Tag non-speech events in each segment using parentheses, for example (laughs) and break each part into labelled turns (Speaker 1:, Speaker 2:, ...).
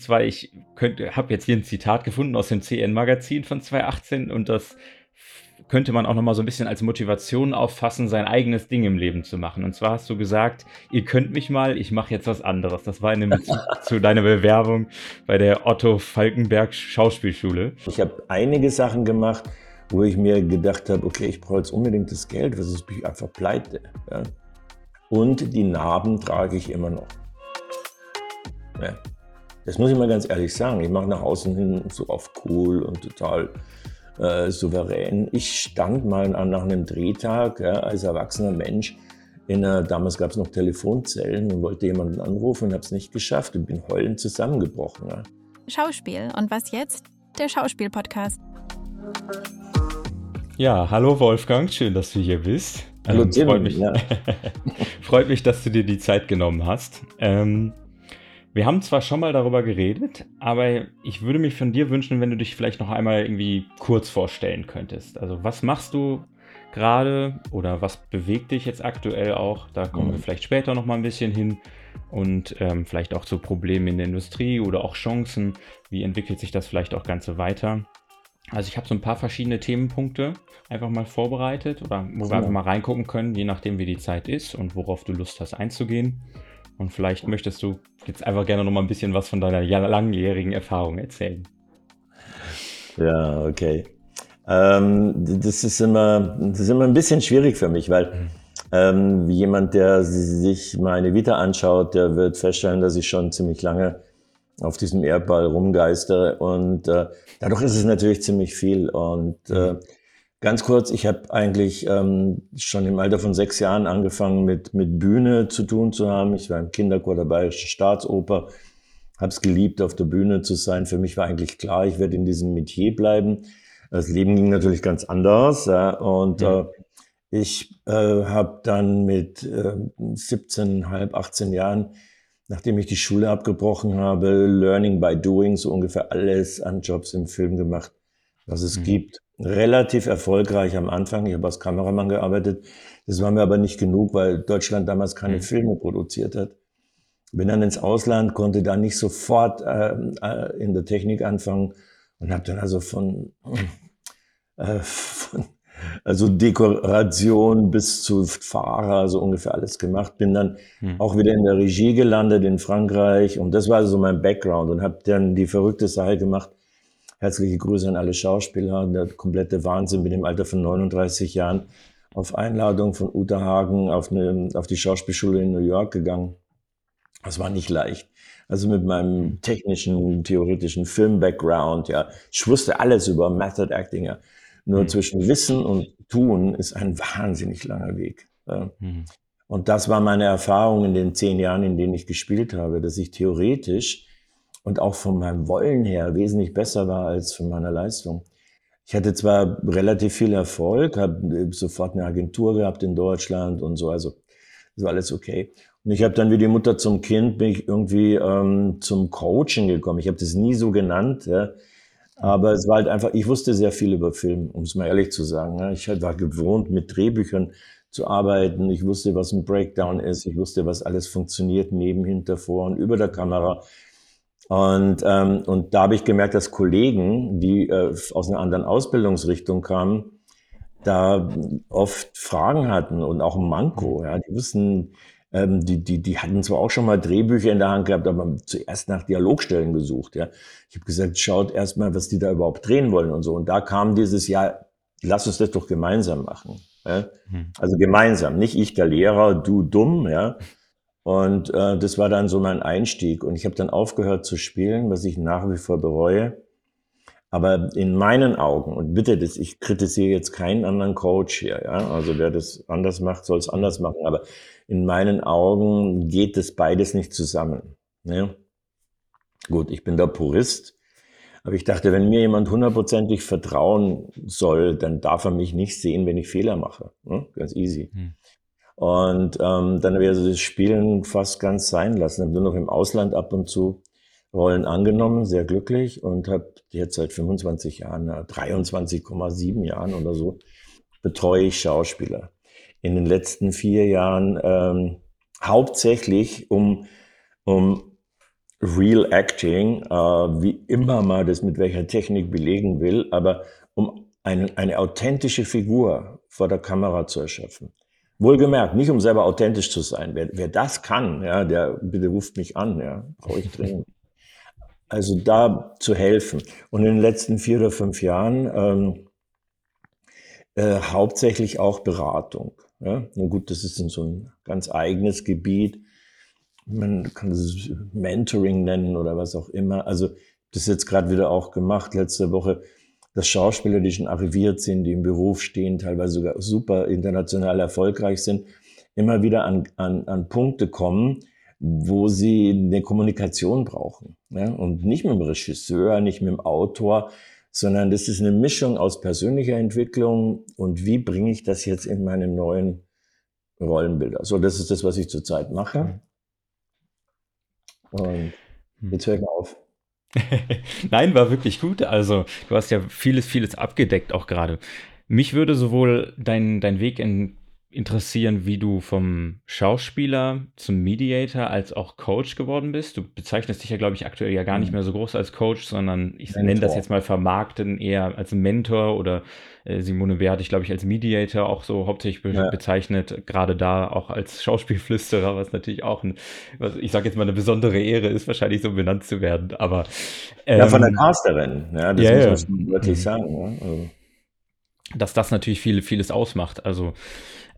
Speaker 1: zwar, ich habe jetzt hier ein Zitat gefunden aus dem CN-Magazin von 2018 und das könnte man auch nochmal so ein bisschen als Motivation auffassen, sein eigenes Ding im Leben zu machen. Und zwar hast du gesagt, ihr könnt mich mal, ich mache jetzt was anderes. Das war in dem Bezug (laughs) zu deiner Bewerbung bei der Otto Falkenberg Schauspielschule.
Speaker 2: Ich habe einige Sachen gemacht, wo ich mir gedacht habe, okay, ich brauche jetzt unbedingt das Geld, was ist ich einfach pleite. Ja? Und die Narben trage ich immer noch. Ja. Das muss ich mal ganz ehrlich sagen. Ich mache nach außen hin so auf cool und total äh, souverän. Ich stand mal nach einem Drehtag ja, als erwachsener Mensch in einer, damals gab es noch Telefonzellen und wollte jemanden anrufen und habe es nicht geschafft und bin heulend zusammengebrochen. Ja.
Speaker 3: Schauspiel und was jetzt? Der Schauspiel-Podcast.
Speaker 1: Ja, hallo Wolfgang, schön, dass du hier bist.
Speaker 2: Hallo ähm,
Speaker 1: Tim. Freut mich, ja. (laughs) freut mich, dass du dir die Zeit genommen hast. Ähm, wir haben zwar schon mal darüber geredet, aber ich würde mich von dir wünschen, wenn du dich vielleicht noch einmal irgendwie kurz vorstellen könntest. Also was machst du gerade oder was bewegt dich jetzt aktuell auch? Da kommen mhm. wir vielleicht später noch mal ein bisschen hin und ähm, vielleicht auch zu Problemen in der Industrie oder auch Chancen. Wie entwickelt sich das vielleicht auch Ganze weiter? Also ich habe so ein paar verschiedene Themenpunkte einfach mal vorbereitet oder wo wir einfach mal reingucken können, je nachdem wie die Zeit ist und worauf du Lust hast einzugehen. Und vielleicht möchtest du jetzt einfach gerne noch mal ein bisschen was von deiner langjährigen Erfahrung erzählen.
Speaker 2: Ja, okay. Ähm, das, ist immer, das ist immer ein bisschen schwierig für mich, weil ähm, jemand, der sich meine Vita anschaut, der wird feststellen, dass ich schon ziemlich lange auf diesem Erdball rumgeistere und äh, dadurch ist es natürlich ziemlich viel und äh, mhm. Ganz kurz, ich habe eigentlich ähm, schon im Alter von sechs Jahren angefangen mit, mit Bühne zu tun zu haben. Ich war im Kinderchor der Bayerischen Staatsoper, habe es geliebt, auf der Bühne zu sein. Für mich war eigentlich klar, ich werde in diesem Metier bleiben. Das Leben ging natürlich ganz anders. Ja, und ja. Äh, ich äh, habe dann mit äh, 17, halb 18 Jahren, nachdem ich die Schule abgebrochen habe, Learning by Doing, so ungefähr alles an Jobs im Film gemacht, was es mhm. gibt relativ erfolgreich am Anfang. Ich habe als Kameramann gearbeitet. Das war mir aber nicht genug, weil Deutschland damals keine mhm. Filme produziert hat. Bin dann ins Ausland, konnte da nicht sofort äh, äh, in der Technik anfangen und habe dann also von, äh, von also Dekoration bis zu Fahrer, so ungefähr alles gemacht. Bin dann mhm. auch wieder in der Regie gelandet in Frankreich und das war also mein Background und habe dann die verrückte Sache gemacht, Herzliche Grüße an alle Schauspieler. Der komplette Wahnsinn mit dem Alter von 39 Jahren auf Einladung von Uta Hagen auf, eine, auf die Schauspielschule in New York gegangen. Das war nicht leicht. Also mit meinem technischen, theoretischen Film-Background, ja. Ich wusste alles über Method Acting, ja. Nur mhm. zwischen Wissen und Tun ist ein wahnsinnig langer Weg. Ja. Mhm. Und das war meine Erfahrung in den zehn Jahren, in denen ich gespielt habe, dass ich theoretisch und auch von meinem Wollen her wesentlich besser war als von meiner Leistung. Ich hatte zwar relativ viel Erfolg, habe sofort eine Agentur gehabt in Deutschland und so, also das war alles okay. Und ich habe dann wie die Mutter zum Kind bin ich irgendwie ähm, zum Coaching gekommen. Ich habe das nie so genannt, ja. aber es war halt einfach, ich wusste sehr viel über Film, um es mal ehrlich zu sagen. Ja. Ich war gewohnt, mit Drehbüchern zu arbeiten. Ich wusste, was ein Breakdown ist. Ich wusste, was alles funktioniert neben, hinter, vor und über der Kamera. Und, ähm, und da habe ich gemerkt, dass Kollegen, die äh, aus einer anderen Ausbildungsrichtung kamen, da oft Fragen hatten und auch ein Manko. Ja, die wussten, ähm, die, die, die hatten zwar auch schon mal Drehbücher in der Hand gehabt, aber zuerst nach Dialogstellen gesucht. Ja, ich habe gesagt, schaut erst mal, was die da überhaupt drehen wollen und so. Und da kam dieses Jahr, lass uns das doch gemeinsam machen. Ja? Mhm. Also gemeinsam, nicht ich der Lehrer, du dumm, ja, und äh, das war dann so mein Einstieg. Und ich habe dann aufgehört zu spielen, was ich nach wie vor bereue. Aber in meinen Augen, und bitte, das, ich kritisiere jetzt keinen anderen Coach hier, ja, also wer das anders macht, soll es anders machen, aber in meinen Augen geht das beides nicht zusammen. Ne? Gut, ich bin der Purist, aber ich dachte, wenn mir jemand hundertprozentig vertrauen soll, dann darf er mich nicht sehen, wenn ich Fehler mache. Ne? Ganz easy. Hm. Und ähm, dann habe ich also das Spielen fast ganz sein lassen. Habe nur noch im Ausland ab und zu Rollen angenommen, sehr glücklich und habe jetzt seit 25 Jahren, 23,7 Jahren oder so, betreue ich Schauspieler. In den letzten vier Jahren ähm, hauptsächlich, um, um Real Acting, äh, wie immer man das mit welcher Technik belegen will, aber um eine, eine authentische Figur vor der Kamera zu erschaffen. Wohlgemerkt, nicht um selber authentisch zu sein. Wer, wer das kann, ja, der bitte ruft mich an, ja, brauche ich dringend. (laughs) Also da zu helfen. Und in den letzten vier oder fünf Jahren ähm, äh, hauptsächlich auch Beratung. Ja? Na gut, das ist so ein ganz eigenes Gebiet. Man kann es Mentoring nennen oder was auch immer. Also das ist jetzt gerade wieder auch gemacht letzte Woche dass Schauspieler, die schon arriviert sind, die im Beruf stehen, teilweise sogar super international erfolgreich sind, immer wieder an, an, an Punkte kommen, wo sie eine Kommunikation brauchen. Ja? Und nicht mit dem Regisseur, nicht mit dem Autor, sondern das ist eine Mischung aus persönlicher Entwicklung und wie bringe ich das jetzt in meine neuen Rollenbilder. So, das ist das, was ich zurzeit mache. Und jetzt höre ich auf. (laughs)
Speaker 1: Nein, war wirklich gut. Also, du hast ja vieles, vieles abgedeckt auch gerade. Mich würde sowohl dein, dein Weg in interessieren, wie du vom Schauspieler zum Mediator als auch Coach geworden bist. Du bezeichnest dich ja, glaube ich, aktuell ja gar nicht mhm. mehr so groß als Coach, sondern ich Mentor. nenne das jetzt mal vermarkten eher als Mentor oder äh, Simone Bär hatte ich, glaube ich, als Mediator auch so hauptsächlich be ja. bezeichnet, gerade da auch als Schauspielflüsterer, was natürlich auch ein, was ich sage jetzt mal eine besondere Ehre ist, wahrscheinlich so benannt zu werden. Aber
Speaker 2: ähm, ja, von der ähm, Casterin, ja, das ja, muss man ja. wirklich mhm. sagen. Ja? Also.
Speaker 1: Dass das natürlich viel, vieles ausmacht. Also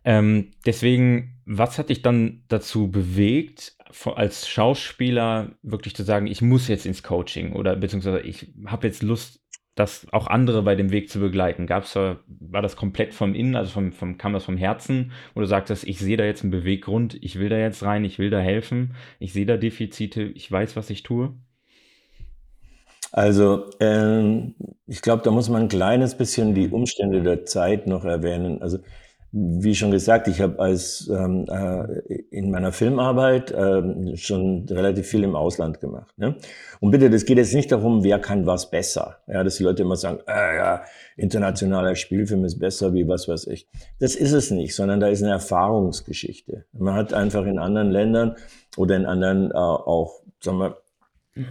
Speaker 1: ähm, deswegen, was hat dich dann dazu bewegt, als Schauspieler wirklich zu sagen, ich muss jetzt ins Coaching oder beziehungsweise ich habe jetzt Lust, das auch andere bei dem Weg zu begleiten? Gab's da, war das komplett vom Innen, also vom, vom, kam das vom Herzen, wo du sagtest, ich sehe da jetzt einen Beweggrund, ich will da jetzt rein, ich will da helfen, ich sehe da Defizite, ich weiß, was ich tue?
Speaker 2: Also, ähm, ich glaube, da muss man ein kleines bisschen die Umstände der Zeit noch erwähnen. Also, wie schon gesagt, ich habe als ähm, äh, in meiner Filmarbeit ähm, schon relativ viel im Ausland gemacht. Ne? Und bitte, das geht jetzt nicht darum, wer kann was besser. Ja, dass die Leute immer sagen, äh, ja, internationaler Spielfilm ist besser wie was weiß ich. Das ist es nicht, sondern da ist eine Erfahrungsgeschichte. Man hat einfach in anderen Ländern oder in anderen äh, auch, sagen wir,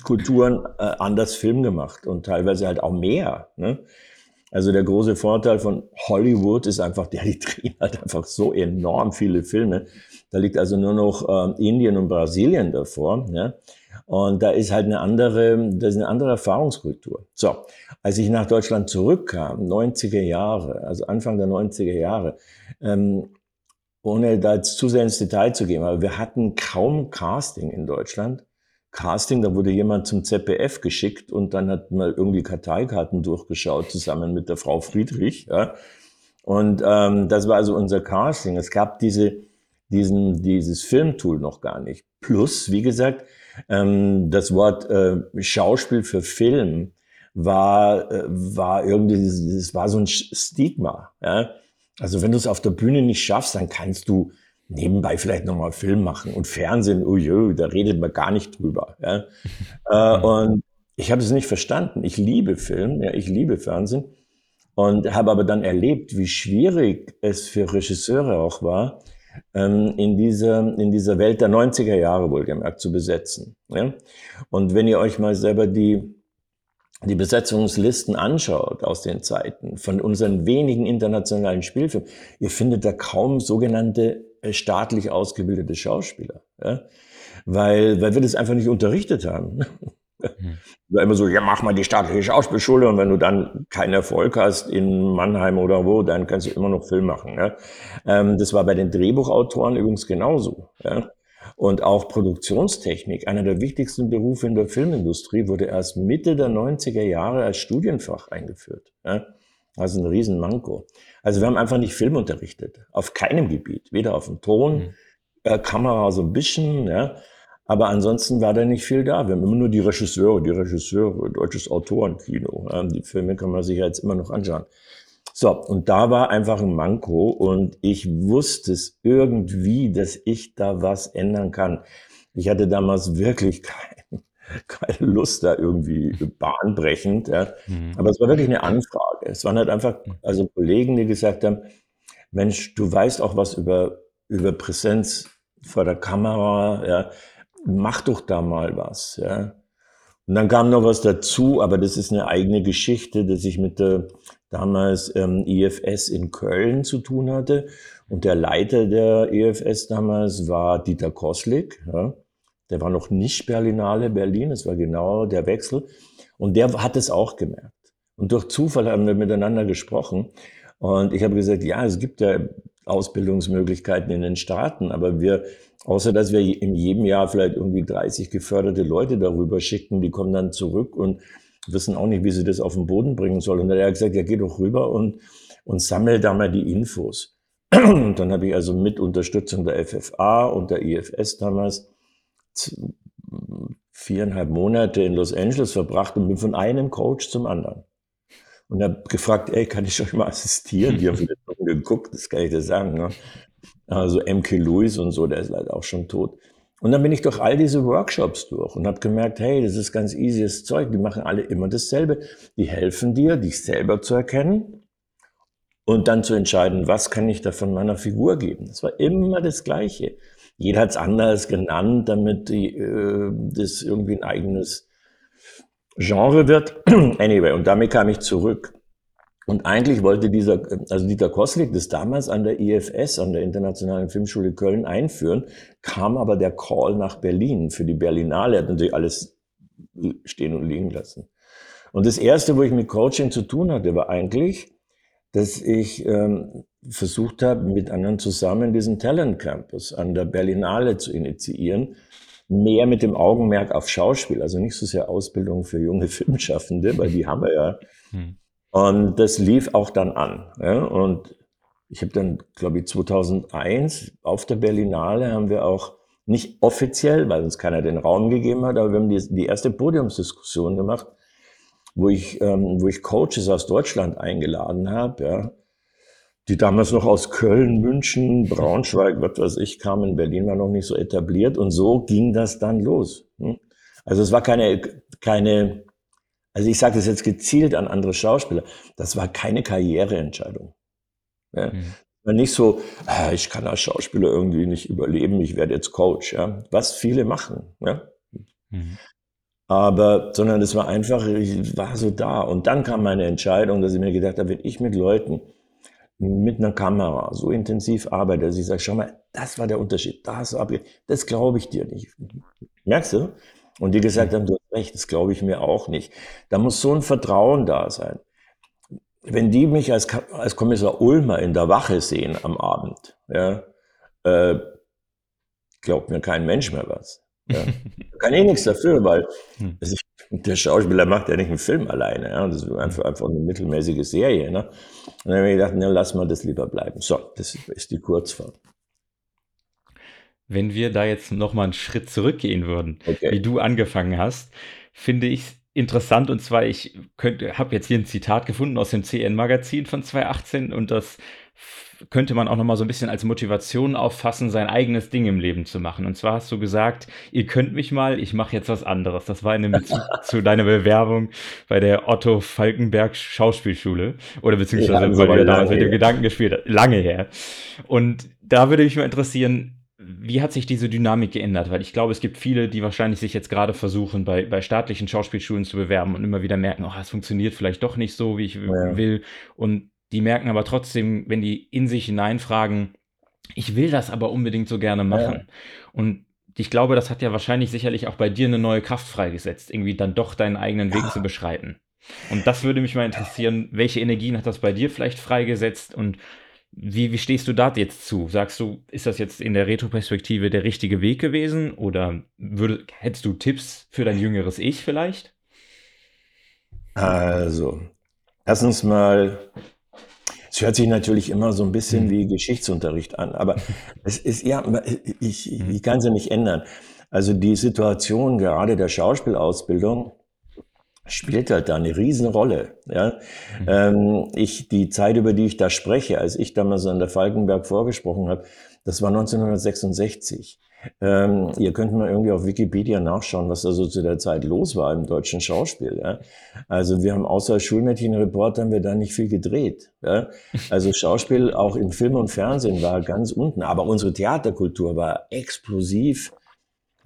Speaker 2: Kulturen äh, anders Film gemacht und teilweise halt auch mehr. Ne? Also der große Vorteil von Hollywood ist einfach, der (laughs) die drehen halt einfach so enorm viele Filme. Da liegt also nur noch äh, Indien und Brasilien davor. Ja? Und da ist halt eine andere, das ist eine andere Erfahrungskultur. So, als ich nach Deutschland zurückkam, 90er Jahre, also Anfang der 90er Jahre, ähm, ohne da jetzt zu sehr ins Detail zu gehen, aber wir hatten kaum Casting in Deutschland. Casting, da wurde jemand zum ZPF geschickt und dann hat man irgendwie Karteikarten durchgeschaut zusammen mit der Frau Friedrich. Ja. Und ähm, das war also unser Casting. Es gab diese, diesen, dieses Filmtool noch gar nicht. Plus, wie gesagt, ähm, das Wort äh, Schauspiel für Film war, äh, war irgendwie, das war so ein Stigma. Ja. Also wenn du es auf der Bühne nicht schaffst, dann kannst du nebenbei vielleicht nochmal Film machen und Fernsehen, uiui, da redet man gar nicht drüber. Ja. äh, (laughs) und ich habe es nicht verstanden. Ich liebe Film, ja, ich liebe Fernsehen und habe aber dann erlebt, wie schwierig es für Regisseure auch war, ähm, in, dieser, in dieser Welt der 90er Jahre wohlgemerkt zu besetzen. Ja. Und wenn ihr euch mal selber die, die Besetzungslisten anschaut aus den Zeiten von unseren wenigen internationalen Spielfilmen, ihr findet da kaum sogenannte staatlich ausgebildete Schauspieler. Ja? Weil, weil wir das einfach nicht unterrichtet haben. Mhm. (laughs) War immer so, ja, mach mal die staatliche Schauspielschule und wenn du dann keinen Erfolg hast in Mannheim oder wo, dann kannst du immer noch Film machen. Ja? Ähm, das war bei den Drehbuchautoren übrigens genauso. Ja? Und auch Produktionstechnik, einer der wichtigsten Berufe in der Filmindustrie, wurde erst Mitte der 90er Jahre als Studienfach eingeführt. Ja? Also ein Riesenmanko. Also wir haben einfach nicht Film unterrichtet. Auf keinem Gebiet. Weder auf dem Ton, mhm. äh, Kamera so ein bisschen, ja. Aber ansonsten war da nicht viel da. Wir haben immer nur die Regisseure, die Regisseure, deutsches Autorenkino. Ja. Die Filme kann man sich ja jetzt immer noch anschauen. So, und da war einfach ein Manko und ich wusste es irgendwie, dass ich da was ändern kann. Ich hatte damals wirklich (laughs) kein, (laughs) keine Lust da irgendwie bahnbrechend. Ja. Mhm. Aber es war wirklich eine Anfrage. Es waren halt einfach mhm. also Kollegen, die gesagt haben, Mensch, du weißt auch was über, über Präsenz vor der Kamera, ja. mach doch da mal was, ja. Und dann kam noch was dazu, aber das ist eine eigene Geschichte, dass ich mit der damals ähm, IFS in Köln zu tun hatte. Und der Leiter der IFS damals war Dieter Koslik. Ja. Der war noch nicht Berlinale Berlin, es war genau der Wechsel. Und der hat es auch gemerkt. Und durch Zufall haben wir miteinander gesprochen. Und ich habe gesagt, ja, es gibt ja Ausbildungsmöglichkeiten in den Staaten, aber wir, außer dass wir in jedem Jahr vielleicht irgendwie 30 geförderte Leute darüber schicken, die kommen dann zurück und wissen auch nicht, wie sie das auf den Boden bringen sollen. Und er hat gesagt, ja, geh doch rüber und, und sammel da mal die Infos. (clears throat) Und dann habe ich also mit Unterstützung der FFA und der IFS damals viereinhalb Monate in Los Angeles verbracht und bin von einem Coach zum anderen. Und habe gefragt, ey, kann ich euch mal assistieren? Die haben (laughs) noch geguckt, das kann ich dir sagen. Ne? Also MK Lewis und so, der ist leider auch schon tot. Und dann bin ich durch all diese Workshops durch und habe gemerkt, hey, das ist ganz easyes Zeug. Die machen alle immer dasselbe. Die helfen dir, dich selber zu erkennen und dann zu entscheiden, was kann ich da von meiner Figur geben. Das war immer das Gleiche. Jeder hat es anders genannt, damit die, äh, das irgendwie ein eigenes Genre wird. (clears throat) anyway, und damit kam ich zurück. Und eigentlich wollte dieser, also Dieter Koslik das damals an der IFS, an der Internationalen Filmschule Köln einführen, kam aber der Call nach Berlin für die Berlinale, er hat natürlich alles stehen und liegen lassen. Und das erste, wo ich mit Coaching zu tun hatte, war eigentlich, dass ich ähm, versucht habe, mit anderen zusammen diesen Talent Campus an der Berlinale zu initiieren, mehr mit dem Augenmerk auf Schauspiel, also nicht so sehr Ausbildung für junge (laughs) Filmschaffende, weil die haben wir ja. Hm. Und das lief auch dann an. Ja? Und ich habe dann, glaube ich, 2001 auf der Berlinale haben wir auch nicht offiziell, weil uns keiner den Raum gegeben hat, aber wir haben die, die erste Podiumsdiskussion gemacht, wo ich, ähm, wo ich Coaches aus Deutschland eingeladen habe, ja, die damals noch aus Köln, München, Braunschweig, was weiß ich, kamen. Berlin war noch nicht so etabliert und so ging das dann los. Hm? Also es war keine, keine also ich sage das jetzt gezielt an andere Schauspieler, das war keine Karriereentscheidung. Ja. Mhm. War nicht so, ah, ich kann als Schauspieler irgendwie nicht überleben, ich werde jetzt Coach, ja. Was viele machen, ja. Mhm. Aber, sondern es war einfach, ich war so da. Und dann kam meine Entscheidung, dass ich mir gedacht habe, wenn ich mit Leuten mit einer Kamera so intensiv arbeite, dass ich sage, schau mal, das war der Unterschied, das, das glaube ich dir nicht. Merkst du? Und die gesagt haben, du hast recht, das glaube ich mir auch nicht. Da muss so ein Vertrauen da sein. Wenn die mich als, als Kommissar Ulmer in der Wache sehen am Abend, ja, äh, glaubt mir kein Mensch mehr was. Ja. Da (laughs) kann ich nichts dafür, weil hm. ich, der Schauspieler macht ja nicht einen Film alleine. Ja. Das ist einfach, einfach eine mittelmäßige Serie. Ne? Und dann habe ich gedacht, na, lass mal das lieber bleiben. So, das ist die Kurzform
Speaker 1: wenn wir da jetzt nochmal einen Schritt zurückgehen würden, okay. wie du angefangen hast, finde ich interessant. Und zwar, ich habe jetzt hier ein Zitat gefunden aus dem CN-Magazin von 2018 und das könnte man auch nochmal so ein bisschen als Motivation auffassen, sein eigenes Ding im Leben zu machen. Und zwar hast du gesagt, ihr könnt mich mal, ich mache jetzt was anderes. Das war in dem Bezug (laughs) zu deiner Bewerbung bei der Otto Falkenberg Schauspielschule. Oder beziehungsweise, ja, weil du damals mit dem Gedanken gespielt hast. Lange her. Und da würde mich mal interessieren, wie hat sich diese Dynamik geändert? Weil ich glaube, es gibt viele, die wahrscheinlich sich jetzt gerade versuchen, bei, bei staatlichen Schauspielschulen zu bewerben und immer wieder merken, oh, es funktioniert vielleicht doch nicht so, wie ich ja. will. Und die merken aber trotzdem, wenn die in sich hineinfragen, ich will das aber unbedingt so gerne machen. Ja. Und ich glaube, das hat ja wahrscheinlich sicherlich auch bei dir eine neue Kraft freigesetzt, irgendwie dann doch deinen eigenen Weg zu (laughs) beschreiten. Und das würde mich mal interessieren, welche Energien hat das bei dir vielleicht freigesetzt und wie, wie stehst du da jetzt zu? Sagst du, ist das jetzt in der Retroperspektive der richtige Weg gewesen? Oder würde, hättest du Tipps für dein jüngeres Ich vielleicht?
Speaker 2: Also, erstens mal, es hört sich natürlich immer so ein bisschen hm. wie Geschichtsunterricht an, aber (laughs) es ist, ja, ich, ich kann es ja nicht ändern. Also die Situation gerade der Schauspielausbildung spielt halt da eine Riesenrolle. Ja? Mhm. Ähm, ich, die Zeit, über die ich da spreche, als ich damals an der Falkenberg vorgesprochen habe, das war 1966. Ähm, ihr könnt mal irgendwie auf Wikipedia nachschauen, was da so zu der Zeit los war im deutschen Schauspiel. Ja? Also wir haben außer Schulmädchenreport haben wir da nicht viel gedreht. Ja? Also Schauspiel auch im Film und Fernsehen war ganz unten, aber unsere Theaterkultur war explosiv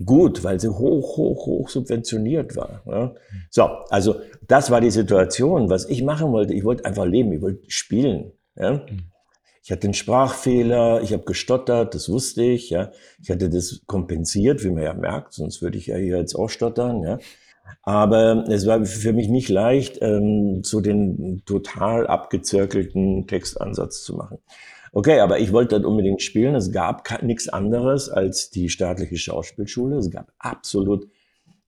Speaker 2: gut, weil sie hoch, hoch, hoch subventioniert war. Ja. So, also das war die Situation. Was ich machen wollte, ich wollte einfach leben, ich wollte spielen. Ja. Ich hatte einen Sprachfehler, ich habe gestottert, das wusste ich. Ja. Ich hatte das kompensiert, wie man ja merkt, sonst würde ich ja hier jetzt auch stottern. Ja. Aber es war für mich nicht leicht, ähm, so den total abgezirkelten Textansatz zu machen. Okay, aber ich wollte dort unbedingt spielen. Es gab nichts anderes als die staatliche Schauspielschule. Es gab absolut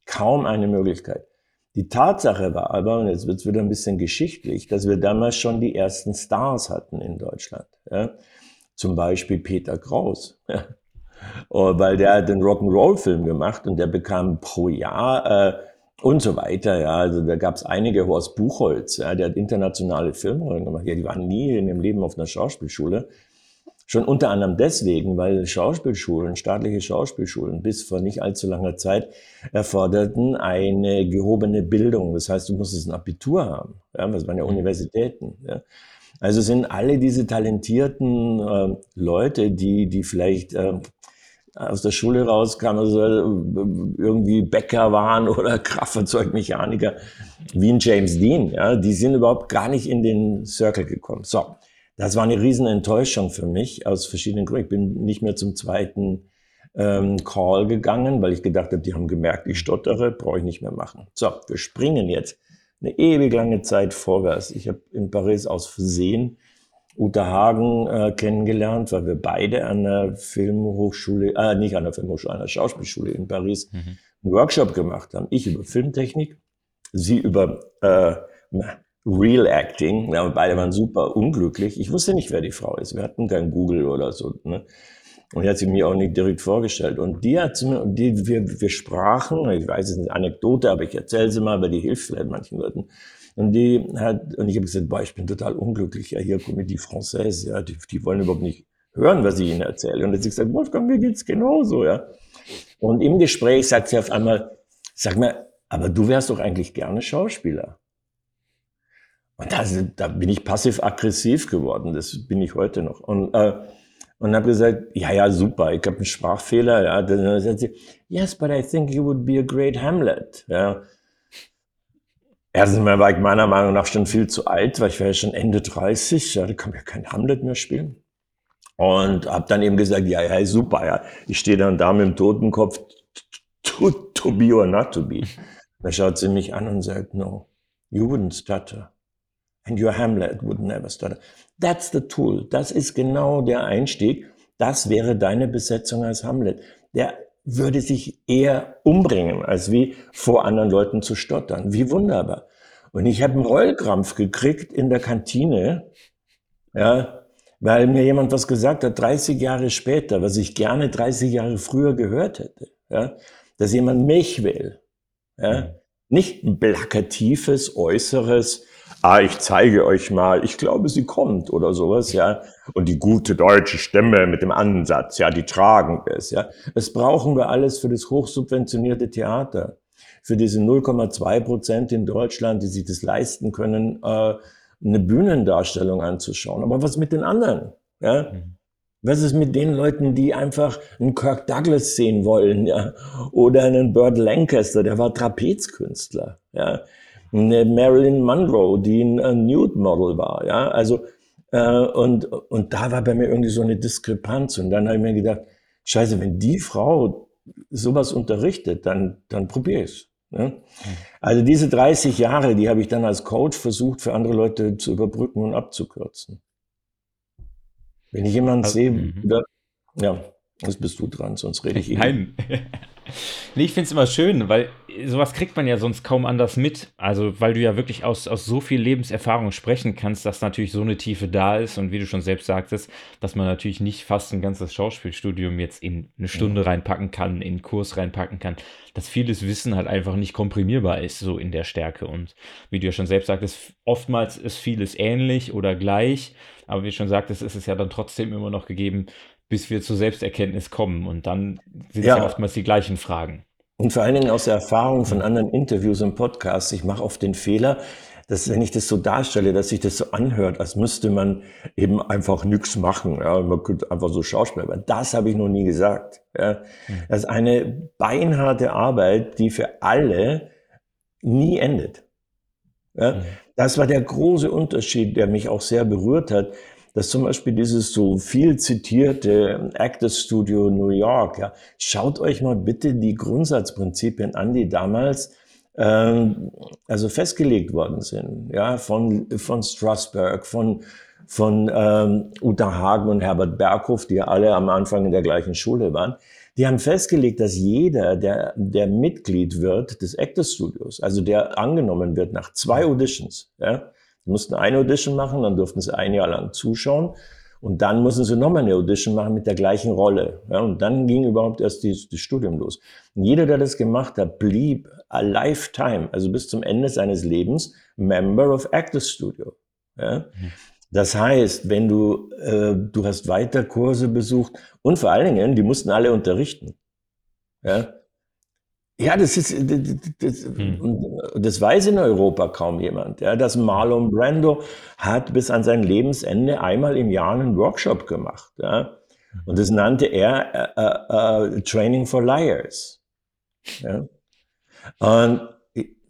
Speaker 2: kaum eine Möglichkeit. Die Tatsache war aber, und jetzt wird es wieder ein bisschen geschichtlich, dass wir damals schon die ersten Stars hatten in Deutschland. Ja? Zum Beispiel Peter Kraus. Ja? Oh, weil der hat den Rock'n'Roll-Film gemacht und der bekam pro Jahr äh, und so weiter. Ja, also da gab es einige, Horst Buchholz, ja, der hat internationale Filme gemacht. Ja, die waren nie in ihrem Leben auf einer Schauspielschule. Schon unter anderem deswegen, weil Schauspielschulen, staatliche Schauspielschulen bis vor nicht allzu langer Zeit erforderten eine gehobene Bildung. Das heißt, du musstest ein Abitur haben. Ja, das waren ja mhm. Universitäten. Ja. Also sind alle diese talentierten äh, Leute, die, die vielleicht äh, aus der Schule rauskamen, also irgendwie Bäcker waren (laughs) oder Kraftfahrzeugmechaniker, wie ein James Dean, ja, die sind überhaupt gar nicht in den Circle gekommen. So, das war eine riesen Enttäuschung für mich aus verschiedenen Gründen. Ich bin nicht mehr zum zweiten ähm, Call gegangen, weil ich gedacht habe, die haben gemerkt, ich stottere, brauche ich nicht mehr machen. So, wir springen jetzt eine ewig lange Zeit vorwärts. Ich habe in Paris aus Versehen Uta Hagen äh, kennengelernt, weil wir beide an der Filmhochschule, äh, nicht an der Filmhochschule, an der Schauspielschule in Paris mhm. einen Workshop gemacht haben. Ich über Filmtechnik, sie über äh, Real Acting. Ja, beide waren super unglücklich. Ich wusste nicht, wer die Frau ist. Wir hatten kein Google oder so. Ne? Und die hat sie mir auch nicht direkt vorgestellt. Und die hat mir, die, wir, wir sprachen, ich weiß, es ist eine Anekdote, aber ich erzähle sie mal, weil die hilft vielleicht manchen Leuten. Und die hat, und ich habe gesagt, boah, ich bin total unglücklich. Ja, hier kommen die Française, ja, die, die wollen überhaupt nicht hören, was ich ihnen erzähle. Und hat sie gesagt, Wolfgang, mir geht's genauso, ja. Und im Gespräch sagt sie auf einmal, sag mal, aber du wärst doch eigentlich gerne Schauspieler. Und da, da bin ich passiv-aggressiv geworden. Das bin ich heute noch. Und, äh, und habe gesagt, ja, ja, super, ich habe einen Sprachfehler. Ja. Dann sagt sie, yes, but I think you would be a great Hamlet. Ja. Erstens mal war ich meiner Meinung nach schon viel zu alt, weil ich war ja schon Ende 30, ja, da kann man ja kein Hamlet mehr spielen. Und habe dann eben gesagt, ja, ja, super, ja, ich stehe dann da mit dem Totenkopf, to, to be or not to be. Da schaut sie mich an und sagt, no, you wouldn't stutter. And your Hamlet would never stutter. That's the tool. Das ist genau der Einstieg. Das wäre deine Besetzung als Hamlet. Der würde sich eher umbringen, als wie vor anderen Leuten zu stottern. Wie wunderbar. Und ich habe einen Rollkrampf gekriegt in der Kantine, ja, weil mir jemand was gesagt hat, 30 Jahre später, was ich gerne 30 Jahre früher gehört hätte, ja, dass jemand mich will. Ja, nicht ein plakatives, äußeres, ah, ich zeige euch mal, ich glaube, sie kommt oder sowas, ja. Und die gute deutsche Stimme mit dem Ansatz, ja, die tragen es, ja. Das brauchen wir alles für das hochsubventionierte Theater. Für diese 0,2 Prozent in Deutschland, die sich das leisten können, äh, eine Bühnendarstellung anzuschauen. Aber was mit den anderen? Ja? Mhm. Was ist mit den Leuten, die einfach einen Kirk Douglas sehen wollen, ja? Oder einen Burt Lancaster, der war Trapezkünstler, ja? Eine Marilyn Monroe, die ein Nude-Model war, ja, also äh, und, und da war bei mir irgendwie so eine Diskrepanz und dann habe ich mir gedacht, scheiße, wenn die Frau sowas unterrichtet, dann, dann probiere ich es. Ne? Also diese 30 Jahre, die habe ich dann als Coach versucht, für andere Leute zu überbrücken und abzukürzen. Wenn ich jemanden also, sehe, mhm. ja, Jetzt bist du dran, sonst rede ich (laughs)
Speaker 1: eh. Nein. (laughs) nee, ich finde es immer schön, weil sowas kriegt man ja sonst kaum anders mit. Also, weil du ja wirklich aus, aus so viel Lebenserfahrung sprechen kannst, dass natürlich so eine Tiefe da ist und wie du schon selbst sagtest, dass man natürlich nicht fast ein ganzes Schauspielstudium jetzt in eine Stunde ja. reinpacken kann, in einen Kurs reinpacken kann, dass vieles Wissen halt einfach nicht komprimierbar ist, so in der Stärke. Und wie du ja schon selbst sagtest, oftmals ist vieles ähnlich oder gleich, aber wie du schon sagtest, ist es ja dann trotzdem immer noch gegeben, bis wir zur Selbsterkenntnis kommen. Und dann sind ja. es ja oftmals die gleichen Fragen.
Speaker 2: Und vor allen Dingen aus der Erfahrung von anderen Interviews und Podcasts, ich mache oft den Fehler, dass wenn ich das so darstelle, dass sich das so anhört, als müsste man eben einfach nichts machen. Ja, man könnte einfach so Schauspieler. Aber das habe ich noch nie gesagt. Ja. Mhm. Das ist eine beinharte Arbeit, die für alle nie endet. Ja. Mhm. Das war der große Unterschied, der mich auch sehr berührt hat dass zum Beispiel dieses so viel zitierte Actors Studio New York, ja, schaut euch mal bitte die Grundsatzprinzipien an, die damals ähm, also festgelegt worden sind, ja, von, von Strasberg, von, von ähm, Uta Hagen und Herbert Berghoff, die ja alle am Anfang in der gleichen Schule waren. Die haben festgelegt, dass jeder, der, der Mitglied wird des Actors Studios, also der angenommen wird nach zwei Auditions, ja, Mussten eine Audition machen, dann durften sie ein Jahr lang zuschauen. Und dann mussten sie nochmal eine Audition machen mit der gleichen Rolle. Ja, und dann ging überhaupt erst das Studium los. Und jeder, der das gemacht hat, blieb a lifetime, also bis zum Ende seines Lebens, Member of Actors Studio. Ja? Das heißt, wenn du, äh, du hast weiter Kurse besucht und vor allen Dingen, die mussten alle unterrichten. Ja? Ja, das ist, das, hm. das weiß in Europa kaum jemand. Ja, dass Marlon Brando hat bis an sein Lebensende einmal im Jahr einen Workshop gemacht. Ja, und das nannte er uh, uh, Training for Liars. Ja, und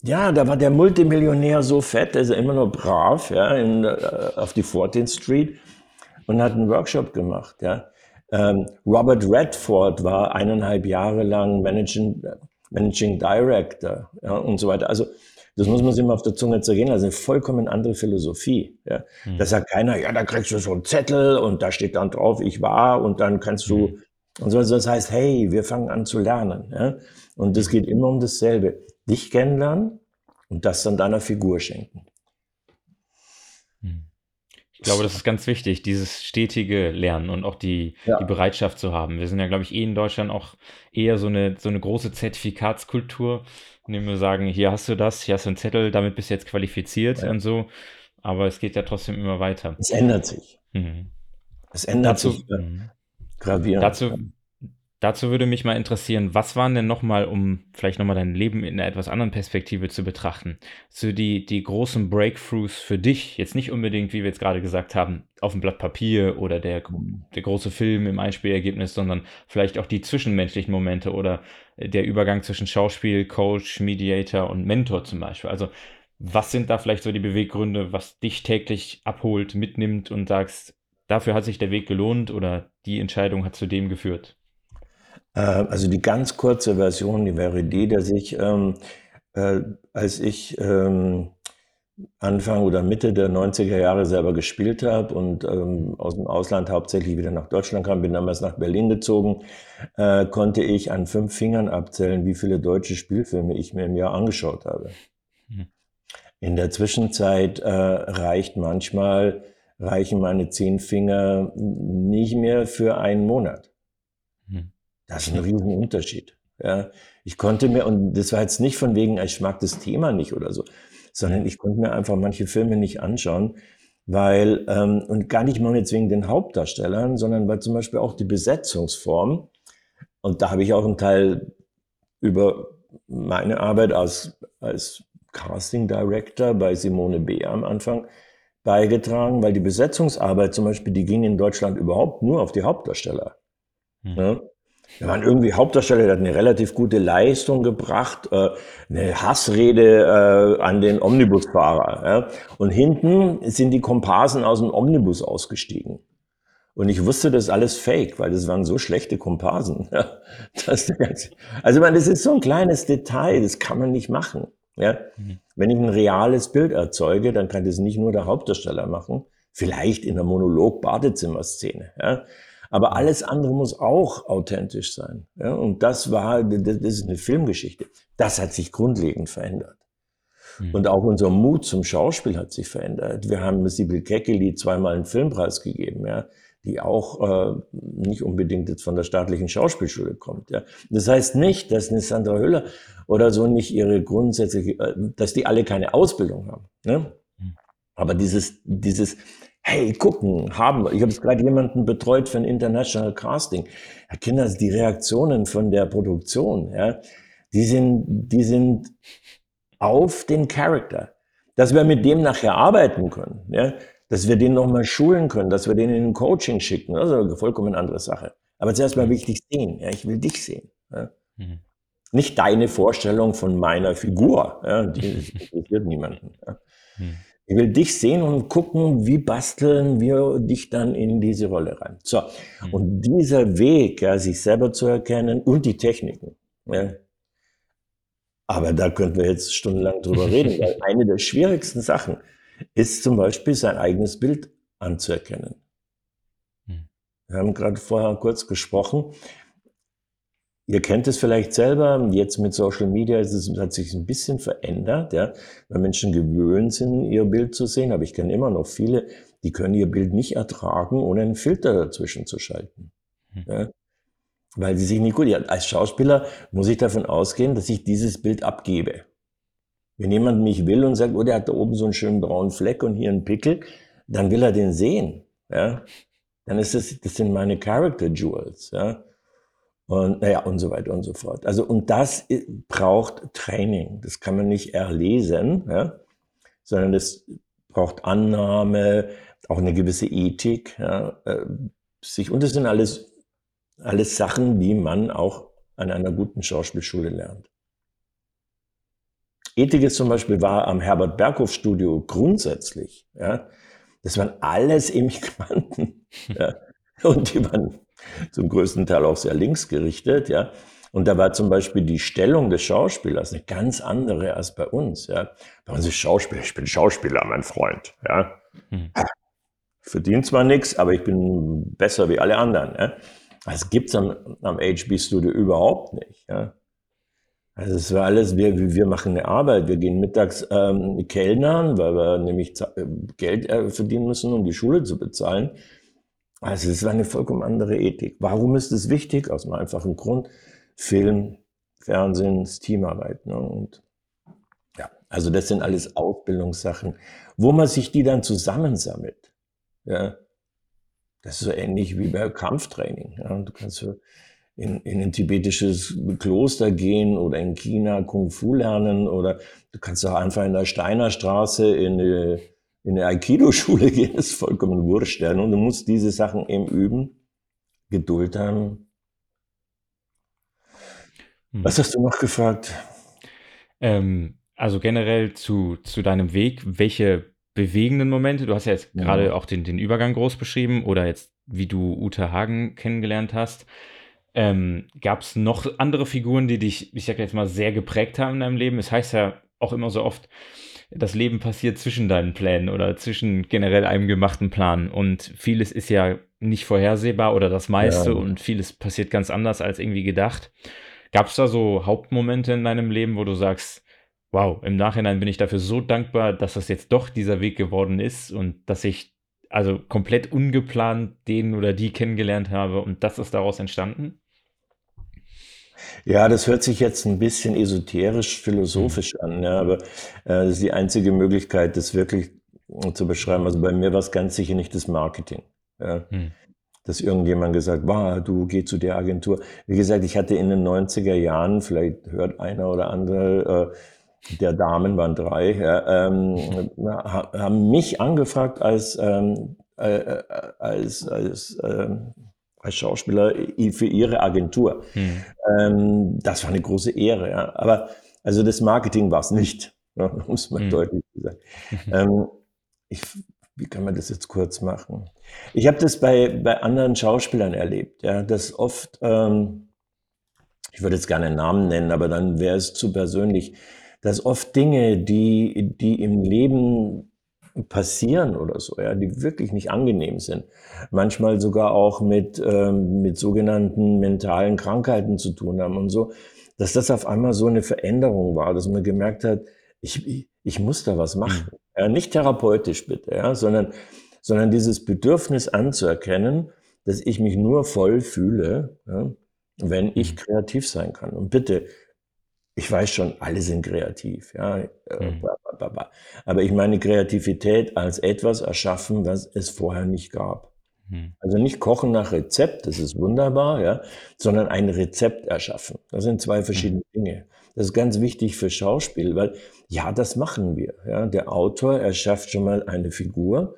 Speaker 2: ja, da war der Multimillionär so fett, ist immer nur brav, ja, in, uh, auf die 14th Street und hat einen Workshop gemacht. Ja. Ähm, Robert Redford war eineinhalb Jahre lang Managing Managing Director ja, und so weiter. Also das muss man sich mal auf der Zunge zergehen Also eine vollkommen andere Philosophie. Ja. Mhm. Da sagt keiner, ja, da kriegst du so einen Zettel und da steht dann drauf, ich war und dann kannst du mhm. und so. Das heißt, hey, wir fangen an zu lernen. Ja. Und das geht immer um dasselbe. Dich kennenlernen und das dann deiner Figur schenken.
Speaker 1: Ich glaube, das ist ganz wichtig, dieses stetige Lernen und auch die, ja. die Bereitschaft zu haben. Wir sind ja, glaube ich, eh in Deutschland auch eher so eine, so eine große Zertifikatskultur, indem wir sagen, hier hast du das, hier hast du einen Zettel, damit bist du jetzt qualifiziert ja. und so. Aber es geht ja trotzdem immer weiter.
Speaker 2: Es ändert sich. Mhm. Es ändert dazu, sich
Speaker 1: mhm. gravierend. Dazu, Dazu würde mich mal interessieren, was waren denn nochmal, um vielleicht nochmal dein Leben in einer etwas anderen Perspektive zu betrachten, so die, die großen Breakthroughs für dich, jetzt nicht unbedingt, wie wir jetzt gerade gesagt haben, auf dem Blatt Papier oder der, der große Film im Einspielergebnis, sondern vielleicht auch die zwischenmenschlichen Momente oder der Übergang zwischen Schauspiel, Coach, Mediator und Mentor zum Beispiel. Also was sind da vielleicht so die Beweggründe, was dich täglich abholt, mitnimmt und sagst, dafür hat sich der Weg gelohnt oder die Entscheidung hat zu dem geführt?
Speaker 2: Äh, also die ganz kurze Version, die wäre die, dass ich, ähm, äh, als ich ähm, Anfang oder Mitte der 90er Jahre selber gespielt habe und ähm, aus dem Ausland hauptsächlich wieder nach Deutschland kam, bin damals nach Berlin gezogen, äh, konnte ich an fünf Fingern abzählen, wie viele deutsche Spielfilme ich mir im Jahr angeschaut habe. Mhm. In der Zwischenzeit äh, reicht manchmal, reichen meine zehn Finger nicht mehr für einen Monat. Mhm. Das ist ein Riesenunterschied. Ja, ich konnte mir, und das war jetzt nicht von wegen, ich mag das Thema nicht oder so, sondern ich konnte mir einfach manche Filme nicht anschauen, weil, ähm, und gar nicht mal jetzt wegen den Hauptdarstellern, sondern weil zum Beispiel auch die Besetzungsform, und da habe ich auch einen Teil über meine Arbeit als, als Casting Director bei Simone B. am Anfang beigetragen, weil die Besetzungsarbeit zum Beispiel, die ging in Deutschland überhaupt nur auf die Hauptdarsteller. Hm. Ja? Wir waren irgendwie Hauptdarsteller, der hat eine relativ gute Leistung gebracht, äh, eine Hassrede äh, an den Omnibusfahrer. Ja? Und hinten sind die Komparsen aus dem Omnibus ausgestiegen. Und ich wusste, das ist alles fake, weil das waren so schlechte Komparsen. Ja? Das, also man, das ist so ein kleines Detail, das kann man nicht machen. Ja? Mhm. Wenn ich ein reales Bild erzeuge, dann kann das nicht nur der Hauptdarsteller machen, vielleicht in der Monolog-Badezimmer-Szene. Ja? Aber alles andere muss auch authentisch sein. Ja? Und das war, das ist eine Filmgeschichte. Das hat sich grundlegend verändert. Mhm. Und auch unser Mut zum Schauspiel hat sich verändert. Wir haben Sibyl Keckeli zweimal einen Filmpreis gegeben, ja, die auch äh, nicht unbedingt jetzt von der staatlichen Schauspielschule kommt. Ja. Das heißt nicht, dass eine Sandra Hüller oder so nicht ihre grundsätzliche, äh, dass die alle keine Ausbildung haben. Ne? Mhm. Aber dieses, dieses hey, gucken, haben wir. Ich habe jetzt gerade jemanden betreut für ein International Casting. Herr Kinder, die Reaktionen von der Produktion, ja, die sind, die sind auf den Charakter. dass wir mit dem nachher arbeiten können, ja, dass wir den nochmal schulen können, dass wir den in ein Coaching schicken, also eine vollkommen andere Sache. Aber zuerst mal will ich dich sehen, ja, ich will dich sehen. Ja. Mhm. Nicht deine Vorstellung von meiner Figur, ja, die (laughs) interessiert niemanden. Ja. Mhm. Ich will dich sehen und gucken, wie basteln wir dich dann in diese Rolle rein. So, mhm. und dieser Weg, ja, sich selber zu erkennen und die Techniken. Ja. Aber da könnten wir jetzt stundenlang drüber (laughs) reden, weil eine der schwierigsten Sachen ist zum Beispiel sein eigenes Bild anzuerkennen. Mhm. Wir haben gerade vorher kurz gesprochen. Ihr kennt es vielleicht selber, jetzt mit Social Media ist es, hat sich ein bisschen verändert, ja, weil Menschen gewöhnt sind, ihr Bild zu sehen, aber ich kenne immer noch viele, die können ihr Bild nicht ertragen, ohne einen Filter dazwischen zu schalten. Hm. Ja, weil sie sich nicht gut, ja, als Schauspieler muss ich davon ausgehen, dass ich dieses Bild abgebe. Wenn jemand mich will und sagt, oh, der hat da oben so einen schönen braunen Fleck und hier einen Pickel, dann will er den sehen, ja. Dann ist das, das sind meine Character Jewels, ja und naja und so weiter und so fort. Also und das braucht Training. Das kann man nicht erlesen, ja, sondern das braucht Annahme, auch eine gewisse Ethik, ja, äh, sich und das sind alles alles Sachen, die man auch an einer guten Schauspielschule lernt. Ethik ist zum Beispiel war am Herbert Berghof Studio grundsätzlich, ja, das waren alles Immigranten, (laughs) ja, und die waren zum größten Teil auch sehr linksgerichtet, ja. Und da war zum Beispiel die Stellung des Schauspielers eine ganz andere als bei uns, ja. Bei uns ist Schauspieler, ich bin Schauspieler, mein Freund, ja. Hm. Verdient zwar nichts, aber ich bin besser wie alle anderen, ja. Das gibt's am, am HB Studio überhaupt nicht, ja. Also es war alles, wir, wir machen eine Arbeit, wir gehen mittags ähm, Kellnern, weil wir nämlich Geld äh, verdienen müssen, um die Schule zu bezahlen. Also es war eine vollkommen andere Ethik. Warum ist es wichtig? Aus einem einfachen Grund. Film, Fernsehen, Teamarbeit. Ne? Und ja, also das sind alles Ausbildungssachen, wo man sich die dann zusammensammelt. Ja, das ist so ähnlich wie bei Kampftraining. Ja? Du kannst in, in ein tibetisches Kloster gehen oder in China Kung Fu lernen oder du kannst auch einfach in der Steinerstraße in eine in eine Aikido-Schule (laughs) gehen, ist vollkommen wurscht. Ja. Und du musst diese Sachen eben üben, Geduld haben. Hm. Was hast du noch gefragt?
Speaker 1: Ähm, also generell zu, zu deinem Weg, welche bewegenden Momente, du hast ja jetzt ja. gerade auch den, den Übergang groß beschrieben oder jetzt, wie du Ute Hagen kennengelernt hast. Ähm, Gab es noch andere Figuren, die dich, ich sag jetzt mal, sehr geprägt haben in deinem Leben? Es heißt ja auch immer so oft, das Leben passiert zwischen deinen Plänen oder zwischen generell einem gemachten Plan. Und vieles ist ja nicht vorhersehbar oder das meiste ja. und vieles passiert ganz anders als irgendwie gedacht. Gab es da so Hauptmomente in deinem Leben, wo du sagst, wow, im Nachhinein bin ich dafür so dankbar, dass das jetzt doch dieser Weg geworden ist und dass ich also komplett ungeplant den oder die kennengelernt habe und das ist daraus entstanden?
Speaker 2: Ja, das hört sich jetzt ein bisschen esoterisch, philosophisch mhm. an, ja, aber äh, das ist die einzige Möglichkeit, das wirklich zu beschreiben. Also bei mir war es ganz sicher nicht das Marketing. Ja. Hm. Dass irgendjemand gesagt, wow, du geh zu der Agentur. Wie gesagt, ich hatte in den 90er Jahren, vielleicht hört einer oder andere, äh, der Damen waren drei, ja, ähm, haben mich angefragt als, ähm, äh, äh als, als ähm, als Schauspieler für ihre Agentur. Hm. Ähm, das war eine große Ehre. Ja. Aber also das Marketing war es nicht, ja, (laughs) um es mal hm. deutlich zu sagen. (laughs) ähm, ich, wie kann man das jetzt kurz machen? Ich habe das bei, bei anderen Schauspielern erlebt, ja, dass oft, ähm, ich würde jetzt gerne einen Namen nennen, aber dann wäre es zu persönlich, dass oft Dinge, die, die im Leben passieren oder so, ja, die wirklich nicht angenehm sind. Manchmal sogar auch mit, ähm, mit sogenannten mentalen Krankheiten zu tun haben und so, dass das auf einmal so eine Veränderung war, dass man gemerkt hat, ich, ich muss da was machen. Mhm. Ja, nicht therapeutisch bitte, ja, sondern, sondern dieses Bedürfnis anzuerkennen, dass ich mich nur voll fühle, ja, wenn ich mhm. kreativ sein kann. Und bitte, ich weiß schon, alle sind kreativ, ja. Äh, mhm. Aber ich meine Kreativität als etwas erschaffen, was es vorher nicht gab. Mhm. Also nicht kochen nach Rezept, das ist wunderbar, ja, sondern ein Rezept erschaffen. Das sind zwei verschiedene mhm. Dinge. das ist ganz wichtig für Schauspiel, weil ja, das machen wir. Ja. Der Autor erschafft schon mal eine Figur,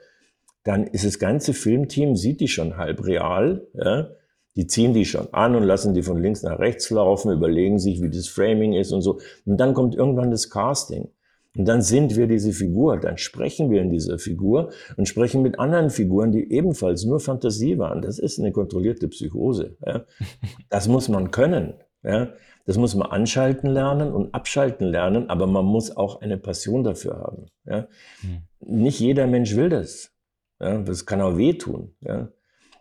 Speaker 2: dann ist das ganze Filmteam, sieht die schon halb real, ja. Die ziehen die schon an und lassen die von links nach rechts laufen, überlegen sich, wie das Framing ist und so. Und dann kommt irgendwann das Casting. Und dann sind wir diese Figur, dann sprechen wir in dieser Figur und sprechen mit anderen Figuren, die ebenfalls nur Fantasie waren. Das ist eine kontrollierte Psychose. Ja. Das muss man können. Ja. Das muss man anschalten lernen und abschalten lernen, aber man muss auch eine Passion dafür haben. Ja. Hm. Nicht jeder Mensch will das. Das kann auch wehtun. Ja.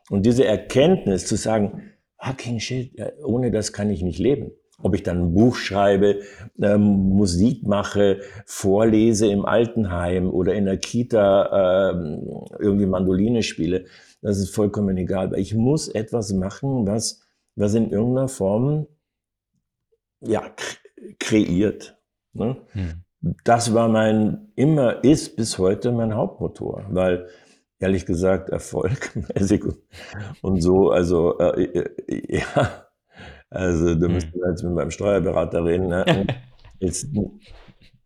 Speaker 2: Und diese Erkenntnis zu sagen, fucking shit, ohne das kann ich nicht leben ob ich dann ein Buch schreibe, ähm, Musik mache, vorlese im Altenheim oder in der Kita ähm, irgendwie Mandoline spiele, das ist vollkommen egal. Ich muss etwas machen, was, was in irgendeiner Form ja, kreiert. Ne? Hm. Das war mein, immer ist bis heute mein Hauptmotor, weil ehrlich gesagt erfolgmäßig (laughs) und, und so, also äh, äh, ja, also da hm. müsste man jetzt mit meinem Steuerberater reden. Ne? (laughs) es,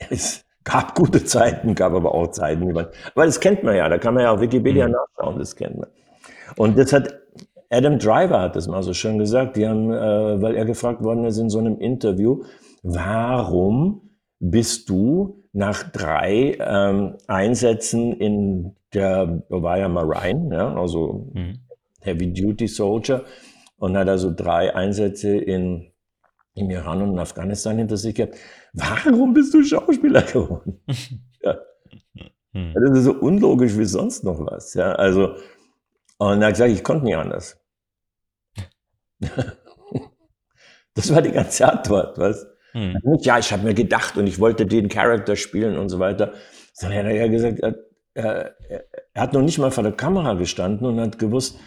Speaker 2: es, gab gute Zeiten, gab aber auch Zeiten, die man, weil das kennt man ja, da kann man ja auf Wikipedia mhm. nachschauen, das kennt man. Und das hat Adam Driver hat das mal so schön gesagt, die haben, äh, weil er gefragt worden ist in so einem Interview, warum bist du nach drei ähm, Einsätzen in der war ja Marine, ja, also mhm. Heavy Duty Soldier, und hat also drei Einsätze in, im Iran und in Afghanistan hinter sich gehabt. Warum bist du Schauspieler (laughs) geworden? ja. Hm. Das ist so unlogisch wie sonst noch was. Ja, also, und er hat gesagt, ich konnte nicht anders. (laughs) das war die ganze Antwort, was? Hm. Ja, ich habe mir gedacht und ich wollte den Charakter spielen und so weiter. Dann hat er ja gesagt, er, er, hat noch nicht mal vor der Kamera gestanden und hat gewusst,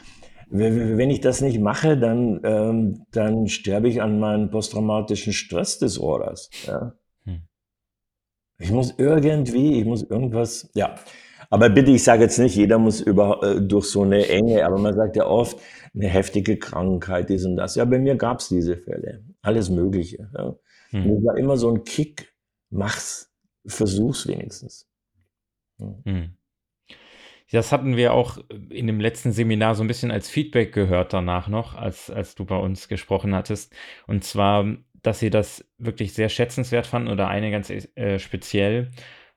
Speaker 2: wenn ich das nicht mache, dann, ähm, dann sterbe ich an meinen posttraumatischen Stressdisorders. Ja. Hm. Ich muss irgendwie, ich muss irgendwas, ja. Aber bitte, ich sage jetzt nicht, jeder muss über, äh, durch so eine Enge, aber man sagt ja oft, eine heftige Krankheit, dies und das. Ja, bei mir gab es diese Fälle. Alles Mögliche. Ja. Hm. Und es war immer so ein Kick, mach's, versuch's wenigstens.
Speaker 1: Hm. Das hatten wir auch in dem letzten Seminar so ein bisschen als Feedback gehört danach noch, als, als du bei uns gesprochen hattest. Und zwar, dass sie das wirklich sehr schätzenswert fanden oder eine ganz äh, speziell.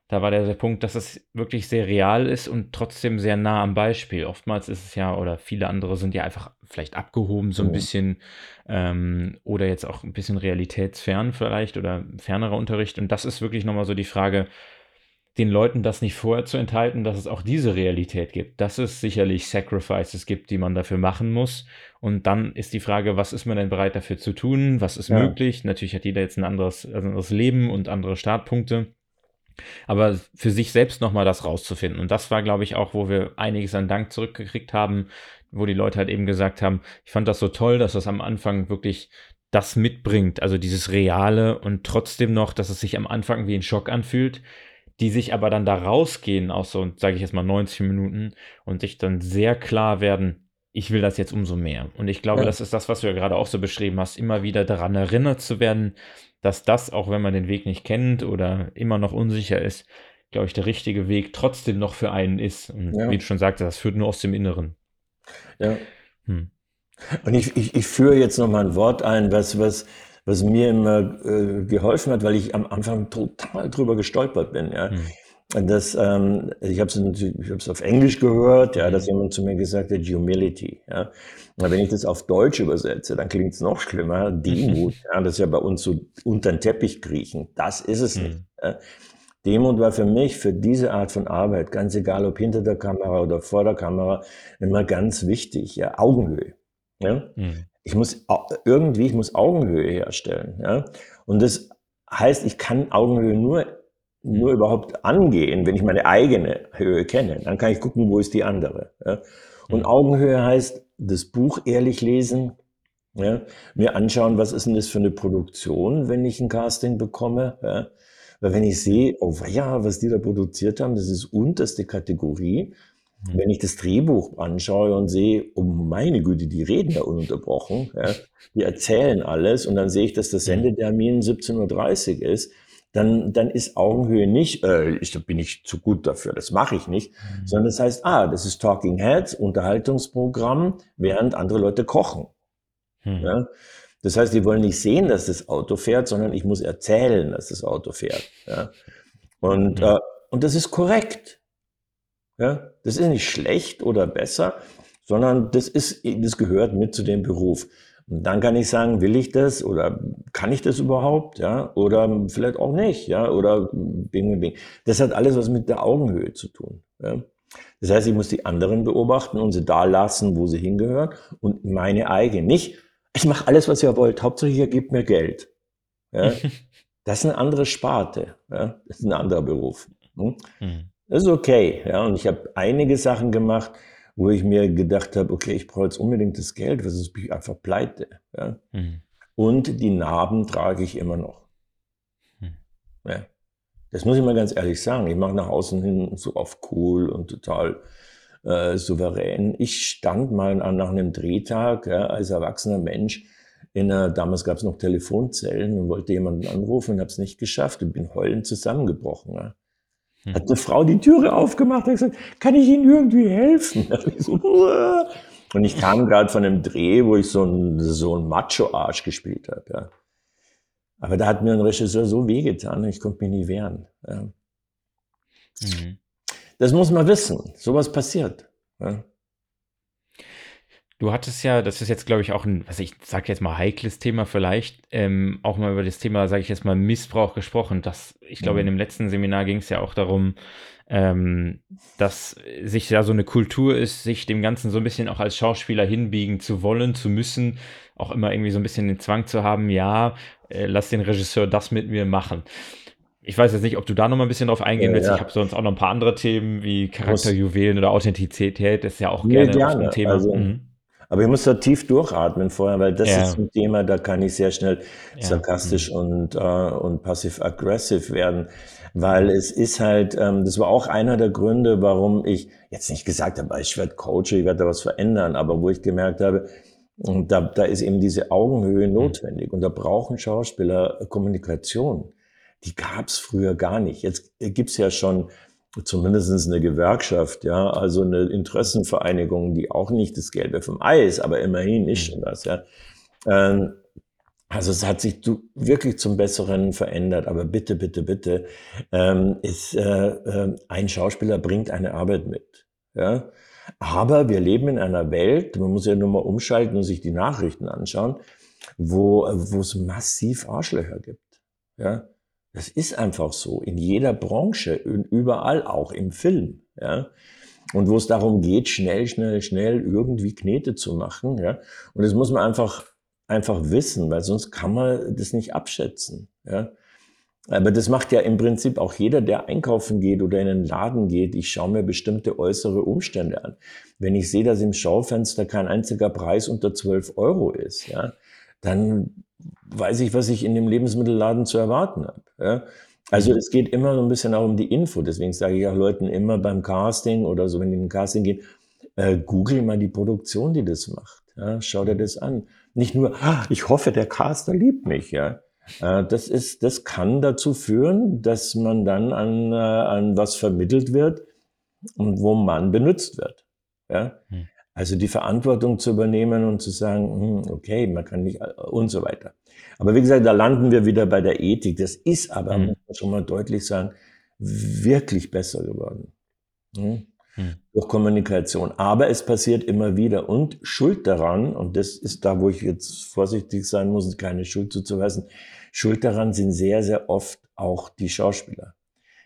Speaker 1: Da war der, der Punkt, dass es wirklich sehr real ist und trotzdem sehr nah am Beispiel. Oftmals ist es ja, oder viele andere sind ja einfach vielleicht abgehoben, so ein bisschen, ähm, oder jetzt auch ein bisschen realitätsfern vielleicht oder fernerer Unterricht. Und das ist wirklich nochmal so die Frage, den Leuten das nicht vorher zu enthalten, dass es auch diese Realität gibt, dass es sicherlich Sacrifices gibt, die man dafür machen muss. Und dann ist die Frage, was ist man denn bereit dafür zu tun? Was ist ja. möglich? Natürlich hat jeder jetzt ein anderes, ein anderes Leben und andere Startpunkte. Aber für sich selbst nochmal das rauszufinden. Und das war, glaube ich, auch, wo wir einiges an Dank zurückgekriegt haben, wo die Leute halt eben gesagt haben, ich fand das so toll, dass das am Anfang wirklich das mitbringt, also dieses Reale und trotzdem noch, dass es sich am Anfang wie ein Schock anfühlt die sich aber dann da rausgehen aus so, sage ich jetzt mal 90 Minuten und sich dann sehr klar werden, ich will das jetzt umso mehr. Und ich glaube, ja. das ist das, was du ja gerade auch so beschrieben hast, immer wieder daran erinnert zu werden, dass das, auch wenn man den Weg nicht kennt oder immer noch unsicher ist, glaube ich, der richtige Weg trotzdem noch für einen ist. Und ja. wie du schon sagtest, das führt nur aus dem Inneren.
Speaker 2: Ja. Hm. Und ich, ich, ich führe jetzt noch mal ein Wort ein, was, was was mir immer äh, geholfen hat, weil ich am Anfang total drüber gestolpert bin. Ja. Mhm. Das, ähm, ich habe es auf Englisch gehört, ja, dass hm. jemand zu mir gesagt hat, Humility. Ja. Wenn ich das auf Deutsch übersetze, dann klingt es noch schlimmer, (laughs) Demut. ja, das ist ja bei uns so unter den Teppich kriechen. Das ist es mhm. nicht. Ja. Demut war für mich, für diese Art von Arbeit, ganz egal ob hinter der Kamera oder vor der Kamera, immer ganz wichtig. Ja, Augenhöhe. Ja? Mhm ich muss irgendwie, ich muss Augenhöhe herstellen. Ja? Und das heißt, ich kann Augenhöhe nur, nur überhaupt angehen, wenn ich meine eigene Höhe kenne. Dann kann ich gucken, wo ist die andere. Ja? Und mhm. Augenhöhe heißt, das Buch ehrlich lesen, ja? mir anschauen, was ist denn das für eine Produktion, wenn ich ein Casting bekomme. Ja? Weil wenn ich sehe, oh ja, was die da produziert haben, das ist unterste Kategorie, Mhm. Wenn ich das Drehbuch anschaue und sehe, oh meine Güte, die reden da ununterbrochen, ja, die erzählen alles und dann sehe ich, dass das mhm. Sendetermin 17.30 Uhr ist, dann, dann ist Augenhöhe nicht, äh, ich, da bin ich zu gut dafür, das mache ich nicht, mhm. sondern das heißt, ah, das ist Talking Heads, Unterhaltungsprogramm, während andere Leute kochen. Mhm. Ja? Das heißt, die wollen nicht sehen, dass das Auto fährt, sondern ich muss erzählen, dass das Auto fährt. Ja? Und, mhm. äh, und das ist korrekt. Ja, das ist nicht schlecht oder besser, sondern das ist, das gehört mit zu dem Beruf. Und dann kann ich sagen, will ich das oder kann ich das überhaupt, ja, oder vielleicht auch nicht, ja, oder bing, bing. Das hat alles was mit der Augenhöhe zu tun. Ja. Das heißt, ich muss die anderen beobachten und sie da lassen, wo sie hingehören und meine eigene nicht. Ich mache alles, was ihr wollt. Hauptsächlich ihr gebt mir Geld. Ja. (laughs) Das ist eine andere Sparte. Ja. Das ist ein anderer Beruf. Hm? Mhm. Das ist okay. Ja, und ich habe einige Sachen gemacht, wo ich mir gedacht habe, okay, ich brauche jetzt unbedingt das Geld, was ist ich einfach pleite. Ja? Mhm. Und die Narben trage ich immer noch. Mhm. Ja. Das muss ich mal ganz ehrlich sagen. Ich mache nach außen hin so auf cool und total äh, souverän. Ich stand mal an, nach einem Drehtag ja, als erwachsener Mensch in einer, damals gab es noch Telefonzellen und wollte jemanden anrufen und habe es nicht geschafft und bin heulend zusammengebrochen. Ja. Hm. Hat eine Frau die Türe aufgemacht und gesagt, kann ich Ihnen irgendwie helfen? (laughs) und ich kam gerade von einem Dreh, wo ich so ein, so ein Macho-Arsch gespielt habe. Ja. Aber da hat mir ein Regisseur so wehgetan, ich konnte mich nie wehren. Ja. Mhm. Das muss man wissen. Sowas passiert. Ja.
Speaker 1: Du hattest ja, das ist jetzt, glaube ich, auch ein, was ich sage jetzt mal heikles Thema vielleicht, ähm, auch mal über das Thema, sage ich jetzt mal, Missbrauch gesprochen. Das, ich glaube, mhm. in dem letzten Seminar ging es ja auch darum, ähm, dass sich ja so eine Kultur ist, sich dem Ganzen so ein bisschen auch als Schauspieler hinbiegen zu wollen, zu müssen, auch immer irgendwie so ein bisschen den Zwang zu haben, ja, äh, lass den Regisseur das mit mir machen. Ich weiß jetzt nicht, ob du da noch mal ein bisschen drauf eingehen willst. Ja. Ich habe sonst auch noch ein paar andere Themen wie Charakterjuwelen oder Authentizität. Das ist ja auch nee, gerne, gerne. ein Thema. Also, mhm.
Speaker 2: Aber ich muss da tief durchatmen vorher, weil das ja. ist ein Thema, da kann ich sehr schnell ja. sarkastisch mhm. und, äh, und passiv-aggressiv werden. Weil es ist halt, ähm, das war auch einer der Gründe, warum ich jetzt nicht gesagt habe, ich werde Coach, ich werde da was verändern, aber wo ich gemerkt habe, da, da ist eben diese Augenhöhe mhm. notwendig. Und da brauchen Schauspieler Kommunikation. Die gab's früher gar nicht. Jetzt gibt's ja schon zumindest eine Gewerkschaft, ja, also eine Interessenvereinigung, die auch nicht das Gelbe vom Ei ist, aber immerhin ist schon das, ja. Ähm, also es hat sich wirklich zum Besseren verändert, aber bitte, bitte, bitte, ähm, ist, äh, äh, ein Schauspieler bringt eine Arbeit mit, ja. Aber wir leben in einer Welt, man muss ja nur mal umschalten und sich die Nachrichten anschauen, wo, wo es massiv Arschlöcher gibt, ja. Das ist einfach so. In jeder Branche, überall auch im Film. Ja. Und wo es darum geht, schnell, schnell, schnell irgendwie Knete zu machen. Ja. Und das muss man einfach, einfach wissen, weil sonst kann man das nicht abschätzen. Ja. Aber das macht ja im Prinzip auch jeder, der einkaufen geht oder in einen Laden geht. Ich schaue mir bestimmte äußere Umstände an. Wenn ich sehe, dass im Schaufenster kein einziger Preis unter 12 Euro ist, ja, dann weiß ich, was ich in dem Lebensmittelladen zu erwarten habe. Ja? Also mhm. es geht immer so ein bisschen auch um die Info. Deswegen sage ich auch Leuten immer beim Casting oder so, wenn die in den Casting gehen, äh, google mal die Produktion, die das macht. Ja? Schau dir das an. Nicht nur, ah, ich hoffe, der Caster liebt mich. Ja? Äh, das, ist, das kann dazu führen, dass man dann an, äh, an was vermittelt wird, wo man benutzt wird. Ja? Hm. Also die Verantwortung zu übernehmen und zu sagen, hm, okay, man kann nicht und so weiter. Aber wie gesagt, da landen wir wieder bei der Ethik. Das ist aber, mhm. muss man schon mal deutlich sagen, wirklich besser geworden. Hm? Mhm. Durch Kommunikation. Aber es passiert immer wieder. Und Schuld daran, und das ist da, wo ich jetzt vorsichtig sein muss, keine Schuld zuzuweisen, Schuld daran sind sehr, sehr oft auch die Schauspieler.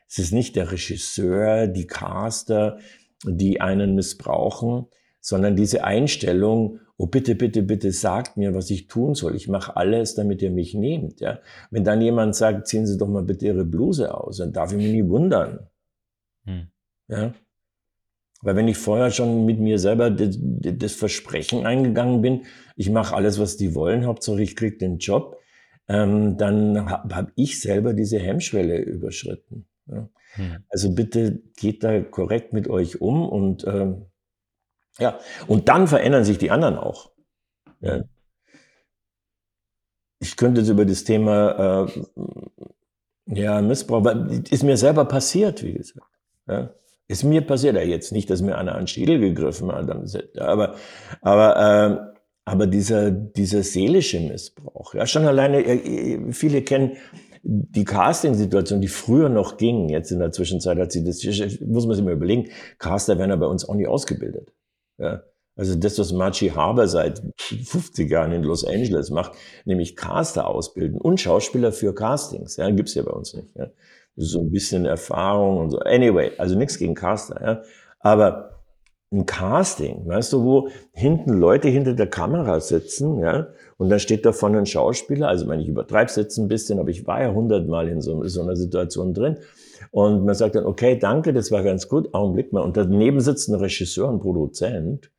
Speaker 2: Es ist nicht der Regisseur, die Caster, die einen missbrauchen, sondern diese Einstellung, oh bitte, bitte, bitte sagt mir, was ich tun soll. Ich mache alles, damit ihr mich nehmt. Ja? Wenn dann jemand sagt, ziehen Sie doch mal bitte Ihre Bluse aus, dann darf ich mich nie wundern. Hm. Ja? Weil wenn ich vorher schon mit mir selber das, das Versprechen eingegangen bin, ich mache alles, was die wollen, Hauptsache ich krieg den Job, ähm, dann habe hab ich selber diese Hemmschwelle überschritten. Ja. Hm. Also bitte geht da korrekt mit euch um und ähm, ja, und dann verändern sich die anderen auch. Ja. Ich könnte jetzt über das Thema äh, ja, Missbrauch, ist mir selber passiert, wie gesagt. Ja. Ist mir passiert ja jetzt nicht, dass mir einer an den Schädel gegriffen hat, aber, aber, äh, aber dieser, dieser seelische Missbrauch, ja, schon alleine, äh, viele kennen die Casting-Situation, die früher noch ging, jetzt in der Zwischenzeit hat sie das, muss man sich mal überlegen, Caster werden ja bei uns auch nicht ausgebildet. Ja. Also das, was Machi Haber seit 50 Jahren in Los Angeles macht, nämlich Caster ausbilden und Schauspieler für Castings, ja, gibt's ja bei uns nicht. Ja. So ein bisschen Erfahrung und so. Anyway, also nichts gegen Caster, ja. Aber ein Casting, weißt du, wo hinten Leute hinter der Kamera sitzen, ja, und dann steht da vorne ein Schauspieler, also wenn ich übertreibe es jetzt ein bisschen, aber ich war ja hundertmal in so, so, einer Situation drin. Und man sagt dann, okay, danke, das war ganz gut, Augenblick mal. Und daneben sitzt ein Regisseur, ein Produzent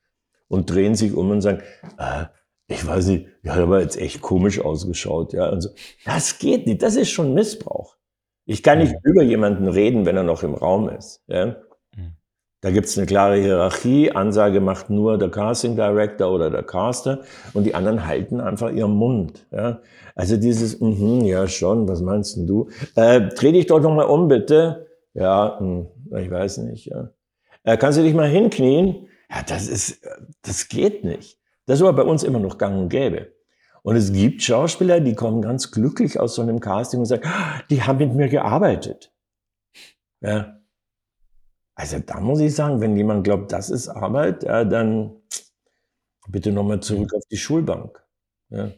Speaker 2: und drehen sich um und sagen, äh, ich weiß nicht, ja, aber jetzt echt komisch ausgeschaut, ja. Und so. Das geht nicht, das ist schon Missbrauch. Ich kann nicht über jemanden reden, wenn er noch im Raum ist. Ja? Da gibt es eine klare Hierarchie. Ansage macht nur der Casting Director oder der Caster und die anderen halten einfach ihren Mund. Ja? Also dieses, mm ja schon, was meinst denn du? Äh, dreh dich doch nochmal um, bitte. Ja, mh, ich weiß nicht. Ja. Äh, kannst du dich mal hinknien? Ja, das ist, das geht nicht. Das ist aber bei uns immer noch gang und gäbe. Und es gibt Schauspieler, die kommen ganz glücklich aus so einem Casting und sagen, ah, die haben mit mir gearbeitet. Ja, also da muss ich sagen, wenn jemand glaubt, das ist Arbeit, ja, dann bitte nochmal zurück auf die Schulbank. Ja.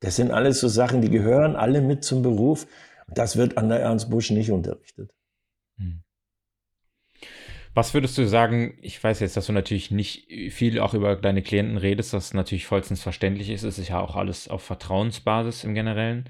Speaker 2: Das sind alles so Sachen, die gehören alle mit zum Beruf. Das wird an der Ernst Busch nicht unterrichtet. Hm.
Speaker 1: Was würdest du sagen, ich weiß jetzt, dass du natürlich nicht viel auch über deine Klienten redest, was natürlich vollstens verständlich ist, es ist ja auch alles auf Vertrauensbasis im Generellen.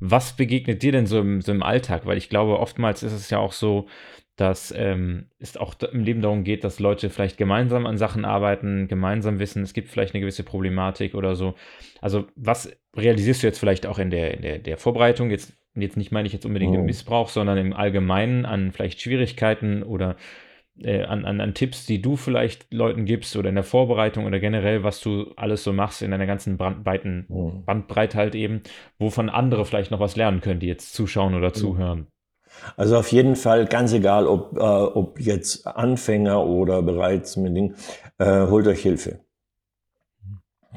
Speaker 1: Was begegnet dir denn so im, so im Alltag? Weil ich glaube, oftmals ist es ja auch so, dass ähm, es auch im Leben darum geht, dass Leute vielleicht gemeinsam an Sachen arbeiten, gemeinsam wissen, es gibt vielleicht eine gewisse Problematik oder so. Also was realisierst du jetzt vielleicht auch in der, in der, der Vorbereitung? Jetzt, jetzt nicht meine ich jetzt unbedingt oh. im Missbrauch, sondern im Allgemeinen an vielleicht Schwierigkeiten oder äh, an, an, an Tipps, die du vielleicht Leuten gibst oder in der Vorbereitung oder generell, was du alles so machst in deiner ganzen Bandbreiten, oh. Bandbreite halt eben, wovon andere vielleicht noch was lernen können, die jetzt zuschauen oder zuhören.
Speaker 2: Also auf jeden Fall, ganz egal, ob, äh, ob jetzt Anfänger oder bereits mit Ding, äh, holt euch Hilfe.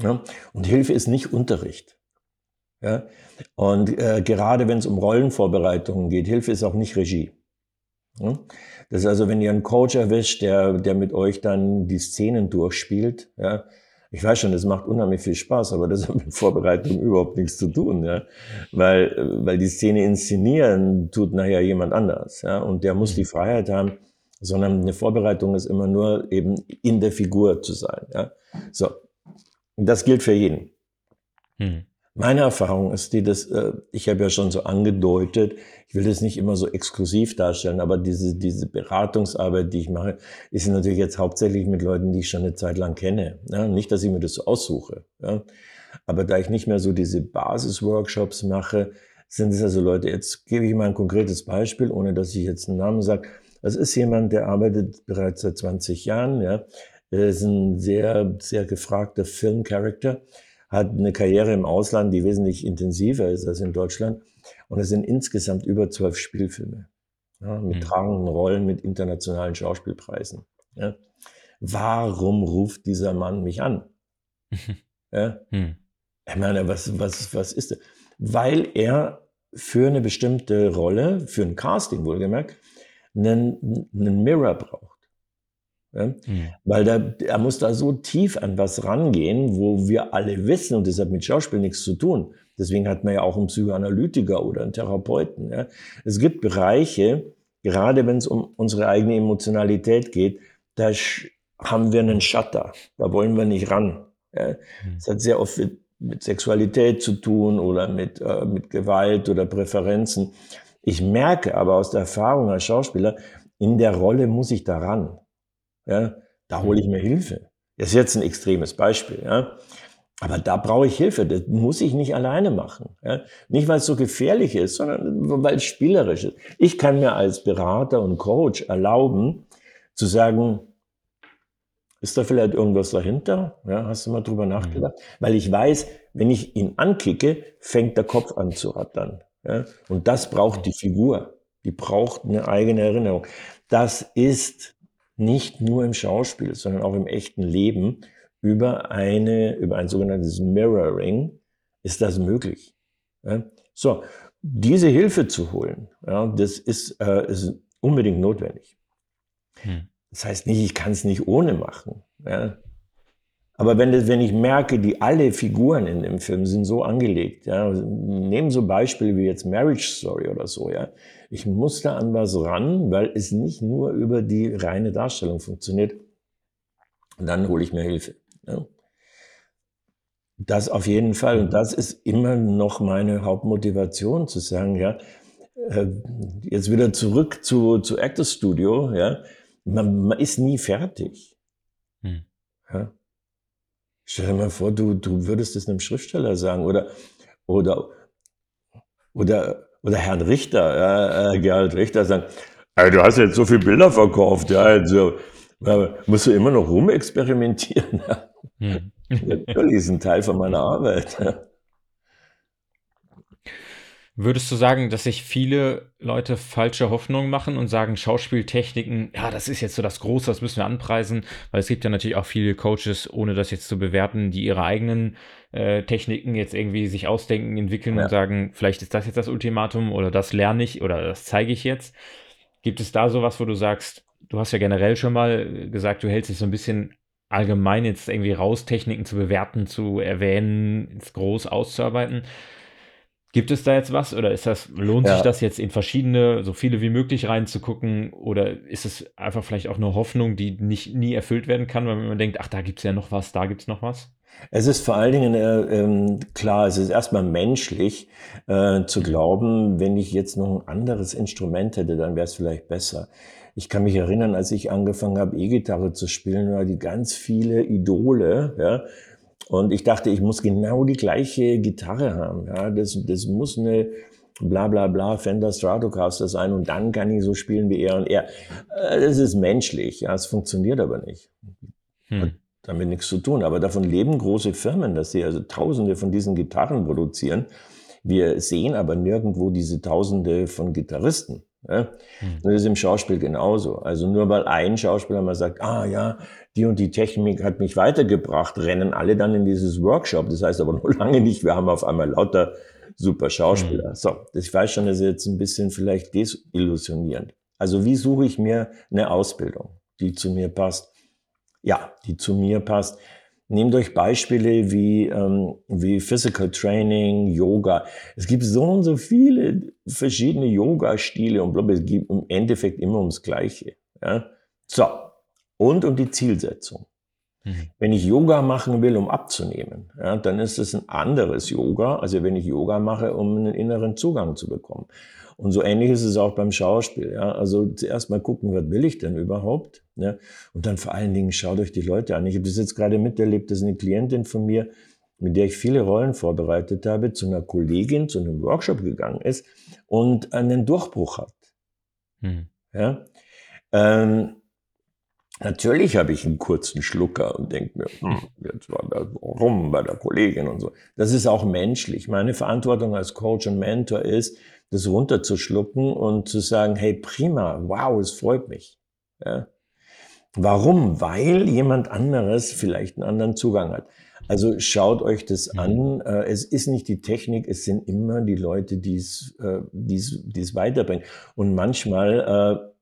Speaker 2: Ja? Und Hilfe ist nicht Unterricht. Ja? Und äh, gerade wenn es um Rollenvorbereitungen geht, Hilfe ist auch nicht Regie. Ja? Das ist also, wenn ihr einen Coach erwischt, der, der mit euch dann die Szenen durchspielt, ja, ich weiß schon, das macht unheimlich viel Spaß, aber das hat mit Vorbereitung überhaupt nichts zu tun, ja. Weil, weil die Szene inszenieren tut nachher jemand anders, ja. Und der muss die Freiheit haben, sondern eine Vorbereitung ist immer nur eben in der Figur zu sein, ja. So. Und das gilt für jeden. Hm. Meine Erfahrung ist die, dass äh, ich habe ja schon so angedeutet, ich will das nicht immer so exklusiv darstellen, aber diese, diese Beratungsarbeit, die ich mache, ist natürlich jetzt hauptsächlich mit Leuten, die ich schon eine Zeit lang kenne. Ja? Nicht, dass ich mir das so aussuche. Ja? Aber da ich nicht mehr so diese Basisworkshops mache, sind es also Leute, jetzt gebe ich mal ein konkretes Beispiel, ohne dass ich jetzt einen Namen sage. Das ist jemand, der arbeitet bereits seit 20 Jahren, ja. Er ist ein sehr, sehr gefragter Filmcharakter hat eine Karriere im Ausland, die wesentlich intensiver ist als in Deutschland. Und es sind insgesamt über zwölf Spielfilme ja, mit mhm. tragenden Rollen, mit internationalen Schauspielpreisen. Ja. Warum ruft dieser Mann mich an? (laughs) ja? Mhm. Ich meine, was, was, was ist das? Weil er für eine bestimmte Rolle, für ein Casting wohlgemerkt, einen, einen Mirror braucht. Ja? Mhm. Weil da, er muss da so tief an was rangehen, wo wir alle wissen, und das hat mit Schauspiel nichts zu tun. Deswegen hat man ja auch einen Psychoanalytiker oder einen Therapeuten. Ja? Es gibt Bereiche, gerade wenn es um unsere eigene Emotionalität geht, da haben wir einen Shutter. Da wollen wir nicht ran. Ja? Mhm. Das hat sehr oft mit, mit Sexualität zu tun oder mit, äh, mit Gewalt oder Präferenzen. Ich merke aber aus der Erfahrung als Schauspieler, in der Rolle muss ich da ran. Ja, da hole ich mir Hilfe. Das ist jetzt ein extremes Beispiel. Ja. Aber da brauche ich Hilfe. Das muss ich nicht alleine machen. Ja? Nicht, weil es so gefährlich ist, sondern weil es spielerisch ist. Ich kann mir als Berater und Coach erlauben, zu sagen, ist da vielleicht irgendwas dahinter? Ja, hast du mal drüber nachgedacht? Mhm. Weil ich weiß, wenn ich ihn ankicke, fängt der Kopf an zu rattern. Ja? Und das braucht die Figur. Die braucht eine eigene Erinnerung. Das ist nicht nur im Schauspiel, sondern auch im echten Leben über eine, über ein sogenanntes Mirroring ist das möglich. Ja? So, diese Hilfe zu holen, ja, das ist, äh, ist unbedingt notwendig. Hm. Das heißt nicht, ich kann es nicht ohne machen. Ja? Aber wenn, das, wenn ich merke, die alle Figuren in dem Film sind so angelegt, ja, nehmen so Beispiele wie jetzt Marriage Story oder so, ja. Ich muss da an was ran, weil es nicht nur über die reine Darstellung funktioniert. Und dann hole ich mir Hilfe. Ja. Das auf jeden Fall. Und das ist immer noch meine Hauptmotivation, zu sagen, ja, äh, jetzt wieder zurück zu, zu Actors Studio, ja. Man, man ist nie fertig. Hm. Ja. Stell dir mal vor, du, du würdest es einem Schriftsteller sagen oder, oder, oder, oder Herrn Richter, ja, äh, Gerhard Richter sagen, ey, du hast jetzt so viele Bilder verkauft, ja, also, musst du immer noch rumexperimentieren. Hm. (laughs) Natürlich ist ein Teil von meiner Arbeit.
Speaker 1: Würdest du sagen, dass sich viele Leute falsche Hoffnungen machen und sagen, Schauspieltechniken, ja, das ist jetzt so das Große, das müssen wir anpreisen, weil es gibt ja natürlich auch viele Coaches, ohne das jetzt zu bewerten, die ihre eigenen äh, Techniken jetzt irgendwie sich ausdenken, entwickeln ja. und sagen, vielleicht ist das jetzt das Ultimatum oder das lerne ich oder das zeige ich jetzt. Gibt es da sowas, wo du sagst, du hast ja generell schon mal gesagt, du hältst dich so ein bisschen allgemein jetzt irgendwie raus, Techniken zu bewerten, zu erwähnen, ins Groß auszuarbeiten. Gibt es da jetzt was oder ist das, lohnt ja. sich das jetzt in verschiedene, so viele wie möglich reinzugucken oder ist es einfach vielleicht auch eine Hoffnung, die nicht nie erfüllt werden kann, weil man denkt, ach, da gibt es ja noch was, da gibt es noch was?
Speaker 2: Es ist vor allen Dingen äh, ähm, klar, es ist erstmal menschlich äh, zu glauben, wenn ich jetzt noch ein anderes Instrument hätte, dann wäre es vielleicht besser. Ich kann mich erinnern, als ich angefangen habe, E-Gitarre zu spielen, war die ganz viele Idole, ja, und ich dachte, ich muss genau die gleiche Gitarre haben. Ja, das, das muss eine bla bla bla Fender Stratocaster sein und dann kann ich so spielen wie er und er. Äh, das ist menschlich, ja, es funktioniert aber nicht. Hm. Hat damit nichts zu tun. Aber davon leben große Firmen, dass sie also Tausende von diesen Gitarren produzieren. Wir sehen aber nirgendwo diese Tausende von Gitarristen. Ja? Hm. Das ist im Schauspiel genauso. Also nur weil ein Schauspieler mal sagt, ah ja, die und die Technik hat mich weitergebracht, rennen alle dann in dieses Workshop. Das heißt aber noch (laughs) lange nicht, wir haben auf einmal lauter super Schauspieler. Mhm. So, ich weiß schon, das ist jetzt ein bisschen vielleicht desillusionierend. Also wie suche ich mir eine Ausbildung, die zu mir passt? Ja, die zu mir passt. Nehmt euch Beispiele wie, ähm, wie Physical Training, Yoga. Es gibt so und so viele verschiedene Yoga-Stile und es geht im Endeffekt immer ums Gleiche. Ja? So, und um die Zielsetzung. Mhm. Wenn ich Yoga machen will, um abzunehmen, ja, dann ist es ein anderes Yoga, also wenn ich Yoga mache, um einen inneren Zugang zu bekommen. Und so ähnlich ist es auch beim Schauspiel. Ja. Also zuerst mal gucken, was will ich denn überhaupt? Ja. Und dann vor allen Dingen schaut euch die Leute an. Ich habe das jetzt gerade miterlebt, dass eine Klientin von mir, mit der ich viele Rollen vorbereitet habe, zu einer Kollegin, zu einem Workshop gegangen ist und einen Durchbruch hat. Mhm. Ja. Ähm, Natürlich habe ich einen kurzen Schlucker und denke mir, hm, jetzt war da rum bei der Kollegin und so. Das ist auch menschlich. Meine Verantwortung als Coach und Mentor ist, das runterzuschlucken und zu sagen, hey, prima, wow, es freut mich. Ja. Warum? Weil jemand anderes vielleicht einen anderen Zugang hat. Also schaut euch das mhm. an. Äh, es ist nicht die Technik, es sind immer die Leute, die es, äh, die es, die es weiterbringen. Und manchmal äh,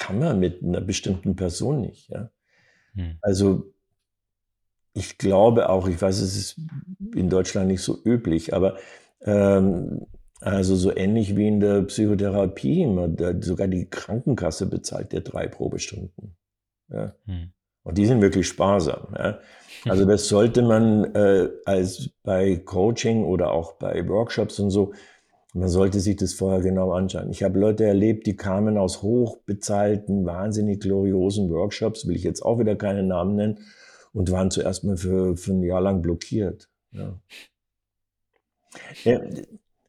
Speaker 2: kann man mit einer bestimmten Person nicht. Ja? Hm. Also ich glaube auch, ich weiß, es ist in Deutschland nicht so üblich, aber ähm, also so ähnlich wie in der Psychotherapie, sogar die Krankenkasse bezahlt dir drei Probestunden. Ja? Hm. Und die sind wirklich sparsam. Ja? Also (laughs) das sollte man äh, als bei Coaching oder auch bei Workshops und so man sollte sich das vorher genau anschauen. Ich habe Leute erlebt, die kamen aus hochbezahlten, wahnsinnig gloriosen Workshops, will ich jetzt auch wieder keine Namen nennen, und waren zuerst mal für, für ein Jahr lang blockiert. Ja. Ja,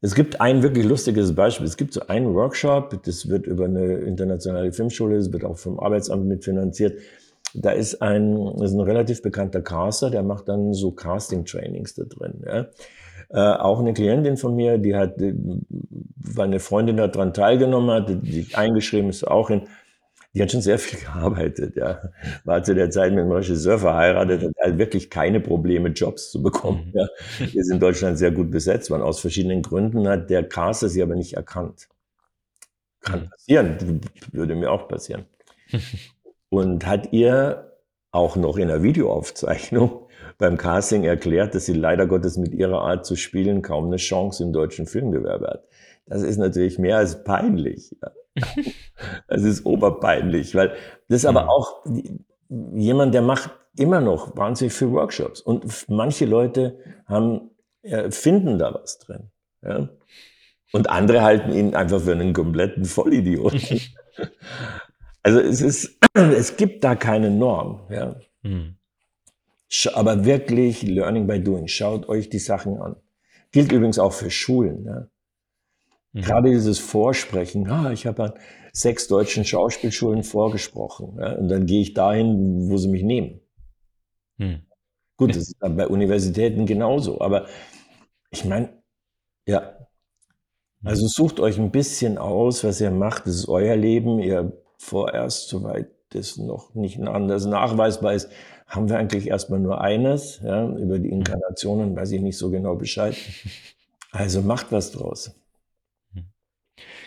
Speaker 2: es gibt ein wirklich lustiges Beispiel. Es gibt so einen Workshop, das wird über eine internationale Filmschule, das wird auch vom Arbeitsamt mitfinanziert. Da ist ein, ist ein relativ bekannter Caster, der macht dann so Casting-Trainings da drin. Ja. Äh, auch eine Klientin von mir, die hat, weil eine Freundin daran teilgenommen hat, die eingeschrieben ist, auch in die hat schon sehr viel (laughs) gearbeitet, ja. War zu der Zeit mit einem Regisseur verheiratet, hat halt wirklich keine Probleme, Jobs zu bekommen. Mhm. Ja. Wir sind in Deutschland sehr gut besetzt worden. Aus verschiedenen Gründen hat der Caster sie aber nicht erkannt. Kann mhm. passieren, würde mir auch passieren. (laughs) Und hat ihr auch noch in der Videoaufzeichnung beim Casting erklärt, dass sie leider Gottes mit ihrer Art zu spielen kaum eine Chance im deutschen Filmgewerbe hat. Das ist natürlich mehr als peinlich. (laughs) Das ist oberpeinlich, weil das ist aber auch jemand, der macht immer noch wahnsinnig viele Workshops. Und manche Leute haben, äh, finden da was drin. Ja? Und andere halten ihn einfach für einen kompletten Vollidioten. (laughs) also es ist, (clears throat) es gibt da keine Norm. Ja? Mhm. Aber wirklich Learning by Doing. Schaut euch die Sachen an. Gilt übrigens auch für Schulen. Ja? Mhm. Gerade dieses Vorsprechen, ah, ich habe an sechs deutschen Schauspielschulen vorgesprochen. Ja, und dann gehe ich dahin, wo sie mich nehmen. Mhm. Gut, das ist bei Universitäten genauso. Aber ich meine, ja. Also sucht euch ein bisschen aus, was ihr macht. Das ist euer Leben. Ihr vorerst, soweit das noch nicht anders nachweisbar ist, haben wir eigentlich erstmal nur eines. Ja, über die. Inkarnationen weiß ich nicht so genau Bescheid. Also macht was draus.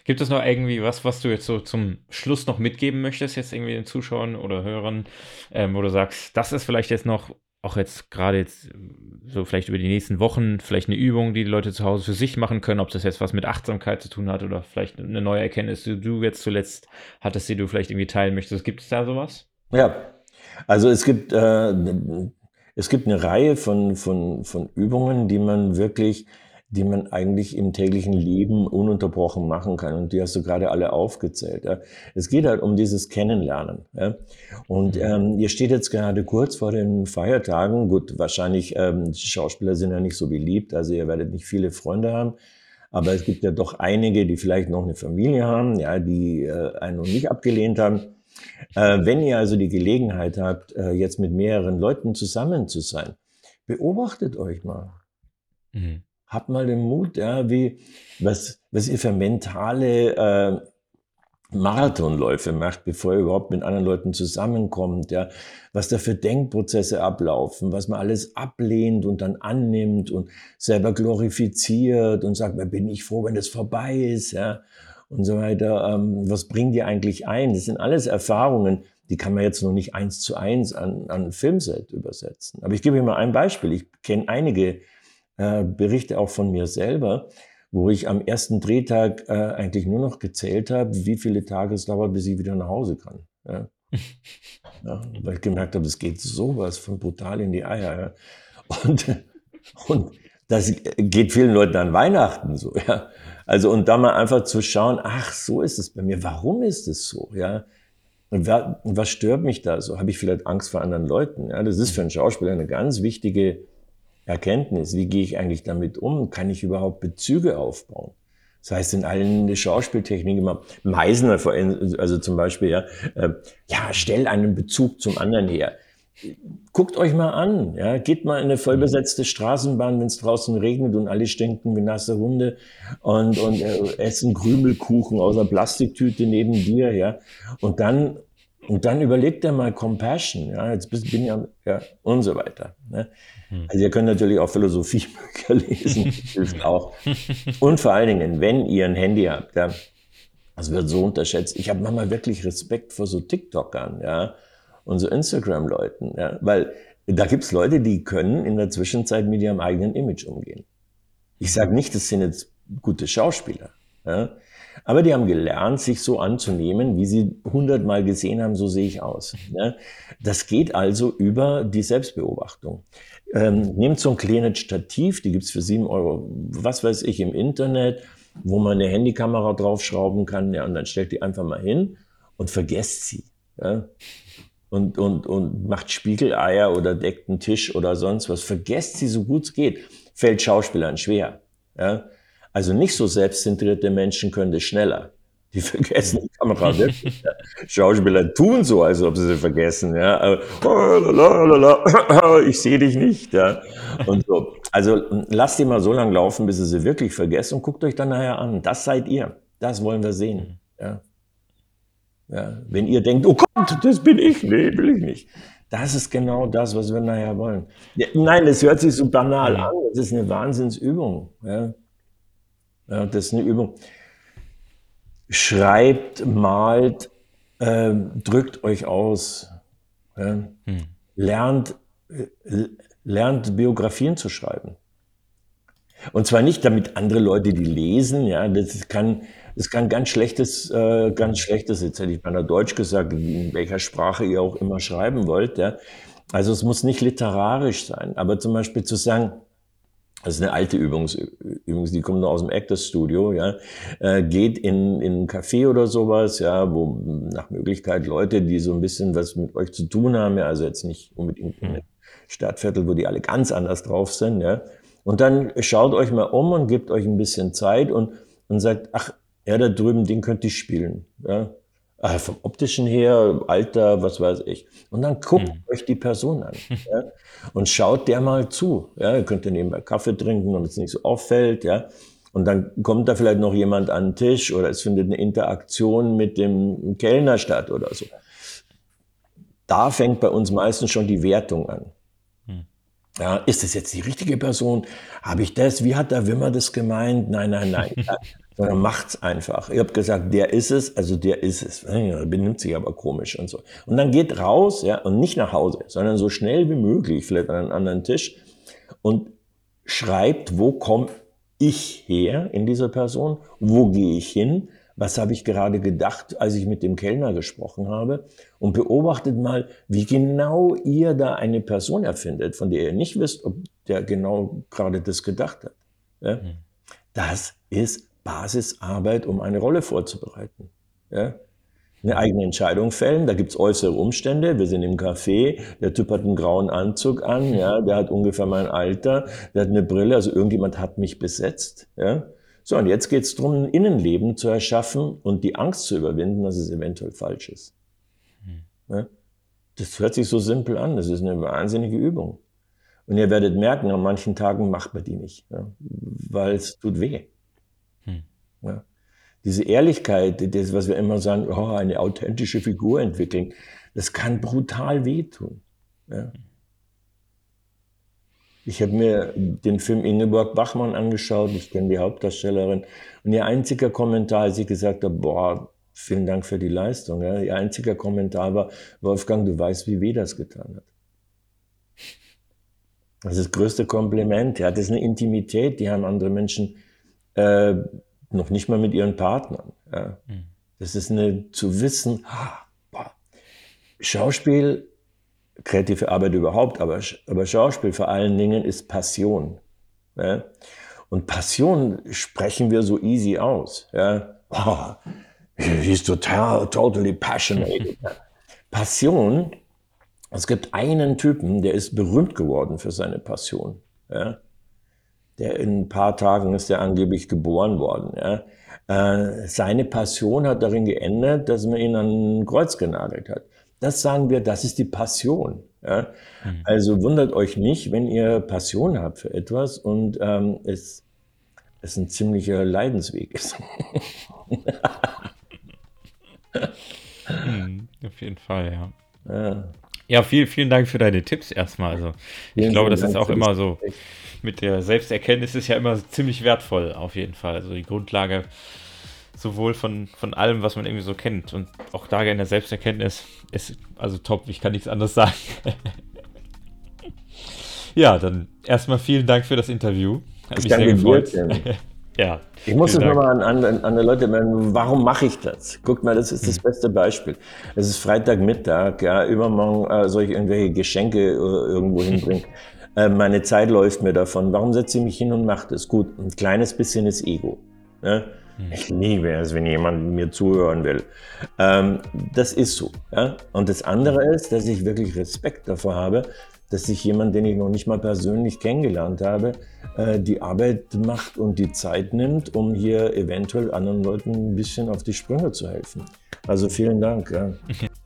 Speaker 1: Gibt es noch irgendwie was, was du jetzt so zum Schluss noch mitgeben möchtest, jetzt irgendwie den Zuschauern oder Hörern, ähm, wo du sagst, das ist vielleicht jetzt noch, auch jetzt gerade jetzt so vielleicht über die nächsten Wochen, vielleicht eine Übung, die die Leute zu Hause für sich machen können, ob das jetzt was mit Achtsamkeit zu tun hat oder vielleicht eine neue Erkenntnis, die du jetzt zuletzt hattest, die du vielleicht irgendwie teilen möchtest. Gibt es da sowas?
Speaker 2: Ja, also es gibt, äh, es gibt eine Reihe von, von, von Übungen, die man wirklich die man eigentlich im täglichen Leben ununterbrochen machen kann. Und die hast du gerade alle aufgezählt. Ja. Es geht halt um dieses Kennenlernen. Ja. Und mhm. ähm, ihr steht jetzt gerade kurz vor den Feiertagen. Gut, wahrscheinlich ähm, Schauspieler sind ja nicht so beliebt, also ihr werdet nicht viele Freunde haben. Aber es gibt ja doch einige, die vielleicht noch eine Familie haben, ja, die äh, einen noch nicht abgelehnt haben. Äh, wenn ihr also die Gelegenheit habt, äh, jetzt mit mehreren Leuten zusammen zu sein, beobachtet euch mal. Mhm. Habt mal den Mut, ja, wie, was, was ihr für mentale äh, Marathonläufe macht, bevor ihr überhaupt mit anderen Leuten zusammenkommt, ja, was da für Denkprozesse ablaufen, was man alles ablehnt und dann annimmt und selber glorifiziert und sagt, bin ich froh, wenn das vorbei ist, ja, und so weiter. Ähm, was bringt ihr eigentlich ein? Das sind alles Erfahrungen, die kann man jetzt noch nicht eins zu eins an, an Filmset übersetzen. Aber ich gebe Ihnen mal ein Beispiel. Ich kenne einige äh, Berichte auch von mir selber, wo ich am ersten Drehtag äh, eigentlich nur noch gezählt habe, wie viele Tage es dauert, bis ich wieder nach Hause kann. Ja. (laughs) ja weil ich gemerkt habe, es geht sowas von brutal in die Eier. Ja. Und, (laughs) und das geht vielen Leuten an Weihnachten so, ja. Also, und da mal einfach zu schauen, ach, so ist es bei mir. Warum ist es so, ja? Und was stört mich da so? Habe ich vielleicht Angst vor anderen Leuten? Ja, das ist für einen Schauspieler eine ganz wichtige Erkenntnis. Wie gehe ich eigentlich damit um? Kann ich überhaupt Bezüge aufbauen? Das heißt, in allen Schauspieltechniken Meisner, also zum Beispiel, ja, äh, ja, stell einen Bezug zum anderen her. Guckt euch mal an, ja, geht mal in eine vollbesetzte Straßenbahn, wenn es draußen regnet und alle stinken wie nasse Hunde und, und äh, essen Krümelkuchen aus einer Plastiktüte neben dir, ja. Und dann und dann überlegt er mal Compassion, ja, jetzt bin ich ja, ja, und so weiter. Ne? Hm. Also ihr könnt natürlich auch Philosophiebücher (laughs) lesen, hilft auch. Und vor allen Dingen, wenn ihr ein Handy habt, ja, das wird so unterschätzt. Ich habe manchmal wirklich Respekt vor so TikTokern, ja, und so Instagram-Leuten, ja, weil da gibt's Leute, die können in der Zwischenzeit mit ihrem eigenen Image umgehen. Ich sage nicht, das sind jetzt gute Schauspieler, ja, aber die haben gelernt, sich so anzunehmen, wie sie hundertmal gesehen haben, so sehe ich aus. Ja? Das geht also über die Selbstbeobachtung. Ähm, nehmt so ein kleines Stativ, die gibt's für sieben Euro, was weiß ich, im Internet, wo man eine Handykamera draufschrauben kann, ja, und dann stellt die einfach mal hin und vergesst sie. Ja? Und, und, und macht Spiegeleier oder deckt einen Tisch oder sonst was. Vergesst sie so gut es geht. Fällt Schauspielern schwer. Ja? Also nicht so selbstzentrierte Menschen können das schneller. Die (laughs) vergessen die Kamera wirklich. Schauspieler tun so, als ob sie sie vergessen. Ja. (laughs) Ich sehe dich nicht. Ja. Und so. Also lasst die mal so lange laufen, bis ihr sie wirklich vergessen und guckt euch dann nachher an. Das seid ihr. Das wollen wir sehen. Ja. Ja. Wenn ihr denkt, oh Gott, das bin ich. Nee, will ich nicht. Das ist genau das, was wir nachher wollen. Ja, nein, das hört sich so banal an. Das ist eine Wahnsinnsübung. Ja. Ja, das ist eine Übung schreibt, malt, äh, drückt euch aus, ja? hm. lernt, äh, lernt Biografien zu schreiben. Und zwar nicht, damit andere Leute die lesen, ja, das kann, das kann ganz schlechtes, äh, ganz schlechtes, jetzt hätte ich einer Deutsch gesagt, in welcher Sprache ihr auch immer schreiben wollt, ja. Also es muss nicht literarisch sein, aber zum Beispiel zu sagen, das ist eine alte Übung, Übungs die kommt noch aus dem Actors Studio, ja, äh, geht in, in ein Café oder sowas, ja, wo nach Möglichkeit Leute, die so ein bisschen was mit euch zu tun haben, ja, also jetzt nicht unbedingt in Stadtviertel, wo die alle ganz anders drauf sind, ja, und dann schaut euch mal um und gebt euch ein bisschen Zeit und, und sagt, ach, ja, da drüben, den könnte ich spielen, ja, ah, vom optischen her, Alter, was weiß ich. Und dann guckt mhm. euch die Person an (laughs) ja, und schaut der mal zu. Ja, ihr könnt nebenbei Kaffee trinken und es nicht so auffällt. Ja. Und dann kommt da vielleicht noch jemand an den Tisch oder es findet eine Interaktion mit dem Kellner statt oder so. Da fängt bei uns meistens schon die Wertung an. Mhm. Ja, ist das jetzt die richtige Person? Habe ich das? Wie hat der Wimmer das gemeint? Nein, nein, nein. (laughs) sondern macht's einfach. Ich habe gesagt, der ist es, also der ist es. Ja, benimmt sich aber komisch und so. Und dann geht raus, ja, und nicht nach Hause, sondern so schnell wie möglich, vielleicht an einen anderen Tisch und schreibt, wo komme ich her in dieser Person, wo gehe ich hin, was habe ich gerade gedacht, als ich mit dem Kellner gesprochen habe und beobachtet mal, wie genau ihr da eine Person erfindet, von der ihr nicht wisst, ob der genau gerade das gedacht hat. Ja? Mhm. Das ist Basisarbeit, um eine Rolle vorzubereiten. Ja? Eine eigene Entscheidung fällen, da gibt's äußere Umstände. Wir sind im Café, der Typ hat einen grauen Anzug an, ja, der hat ungefähr mein Alter, der hat eine Brille, also irgendjemand hat mich besetzt. Ja? So, und jetzt geht's drum, ein Innenleben zu erschaffen und die Angst zu überwinden, dass es eventuell falsch ist. Ja? Das hört sich so simpel an, das ist eine wahnsinnige Übung. Und ihr werdet merken, an manchen Tagen macht man die nicht, ja? weil es tut weh. Ja. Diese Ehrlichkeit, das, was wir immer sagen, oh, eine authentische Figur entwickeln, das kann brutal wehtun. Ja. Ich habe mir den Film Ingeborg Bachmann angeschaut, ich kenne die Hauptdarstellerin, und ihr einziger Kommentar, als ich gesagt habe, boah, vielen Dank für die Leistung, ja, ihr einziger Kommentar war, Wolfgang, du weißt, wie weh das getan hat. Das ist das größte Kompliment. Ja, das ist eine Intimität, die haben andere Menschen äh, noch nicht mal mit ihren Partnern. Ja. Mhm. Das ist eine zu wissen, boah, Schauspiel, kreative Arbeit überhaupt, aber, aber Schauspiel vor allen Dingen ist Passion. Ja. Und Passion sprechen wir so easy aus. Ja. Oh, he's total, totally passionate. (laughs) Passion, es gibt einen Typen, der ist berühmt geworden für seine Passion. Ja. Der in ein paar Tagen ist er angeblich geboren worden. Ja. Äh, seine Passion hat darin geändert, dass man ihn an ein Kreuz genagelt hat. Das sagen wir, das ist die Passion. Ja. Mhm. Also wundert euch nicht, wenn ihr Passion habt für etwas und ähm, es, es ein ziemlicher Leidensweg ist. (laughs)
Speaker 1: mhm, auf jeden Fall, ja. Ja, ja viel, vielen Dank für deine Tipps erstmal. Also, ich glaube, das ist auch immer so. Echt mit der Selbsterkenntnis ist ja immer ziemlich wertvoll, auf jeden Fall. Also die Grundlage sowohl von, von allem, was man irgendwie so kennt. Und auch da in der Selbsterkenntnis ist also top, ich kann nichts anderes sagen. (laughs) ja, dann erstmal vielen Dank für das Interview.
Speaker 2: Hat ich mich sehr gefreut. (laughs) ja. Ich muss es nochmal an, an, an die Leute melden, warum mache ich das? Guckt mal, das ist das hm. beste Beispiel. Es ist Freitagmittag, ja, übermorgen äh, soll ich irgendwelche Geschenke äh, irgendwo hinbringen. (laughs) Äh, meine Zeit läuft mir davon. Warum setze ich mich hin und mache das? Gut, ein kleines bisschen ist Ego. Ne? Hm. Ich liebe es, wenn jemand mir zuhören will. Ähm, das ist so. Ja? Und das andere ist, dass ich wirklich Respekt davor habe, dass sich jemand, den ich noch nicht mal persönlich kennengelernt habe, äh, die Arbeit macht und die Zeit nimmt, um hier eventuell anderen Leuten ein bisschen auf die Sprünge zu helfen. Also vielen Dank. Ja. (laughs)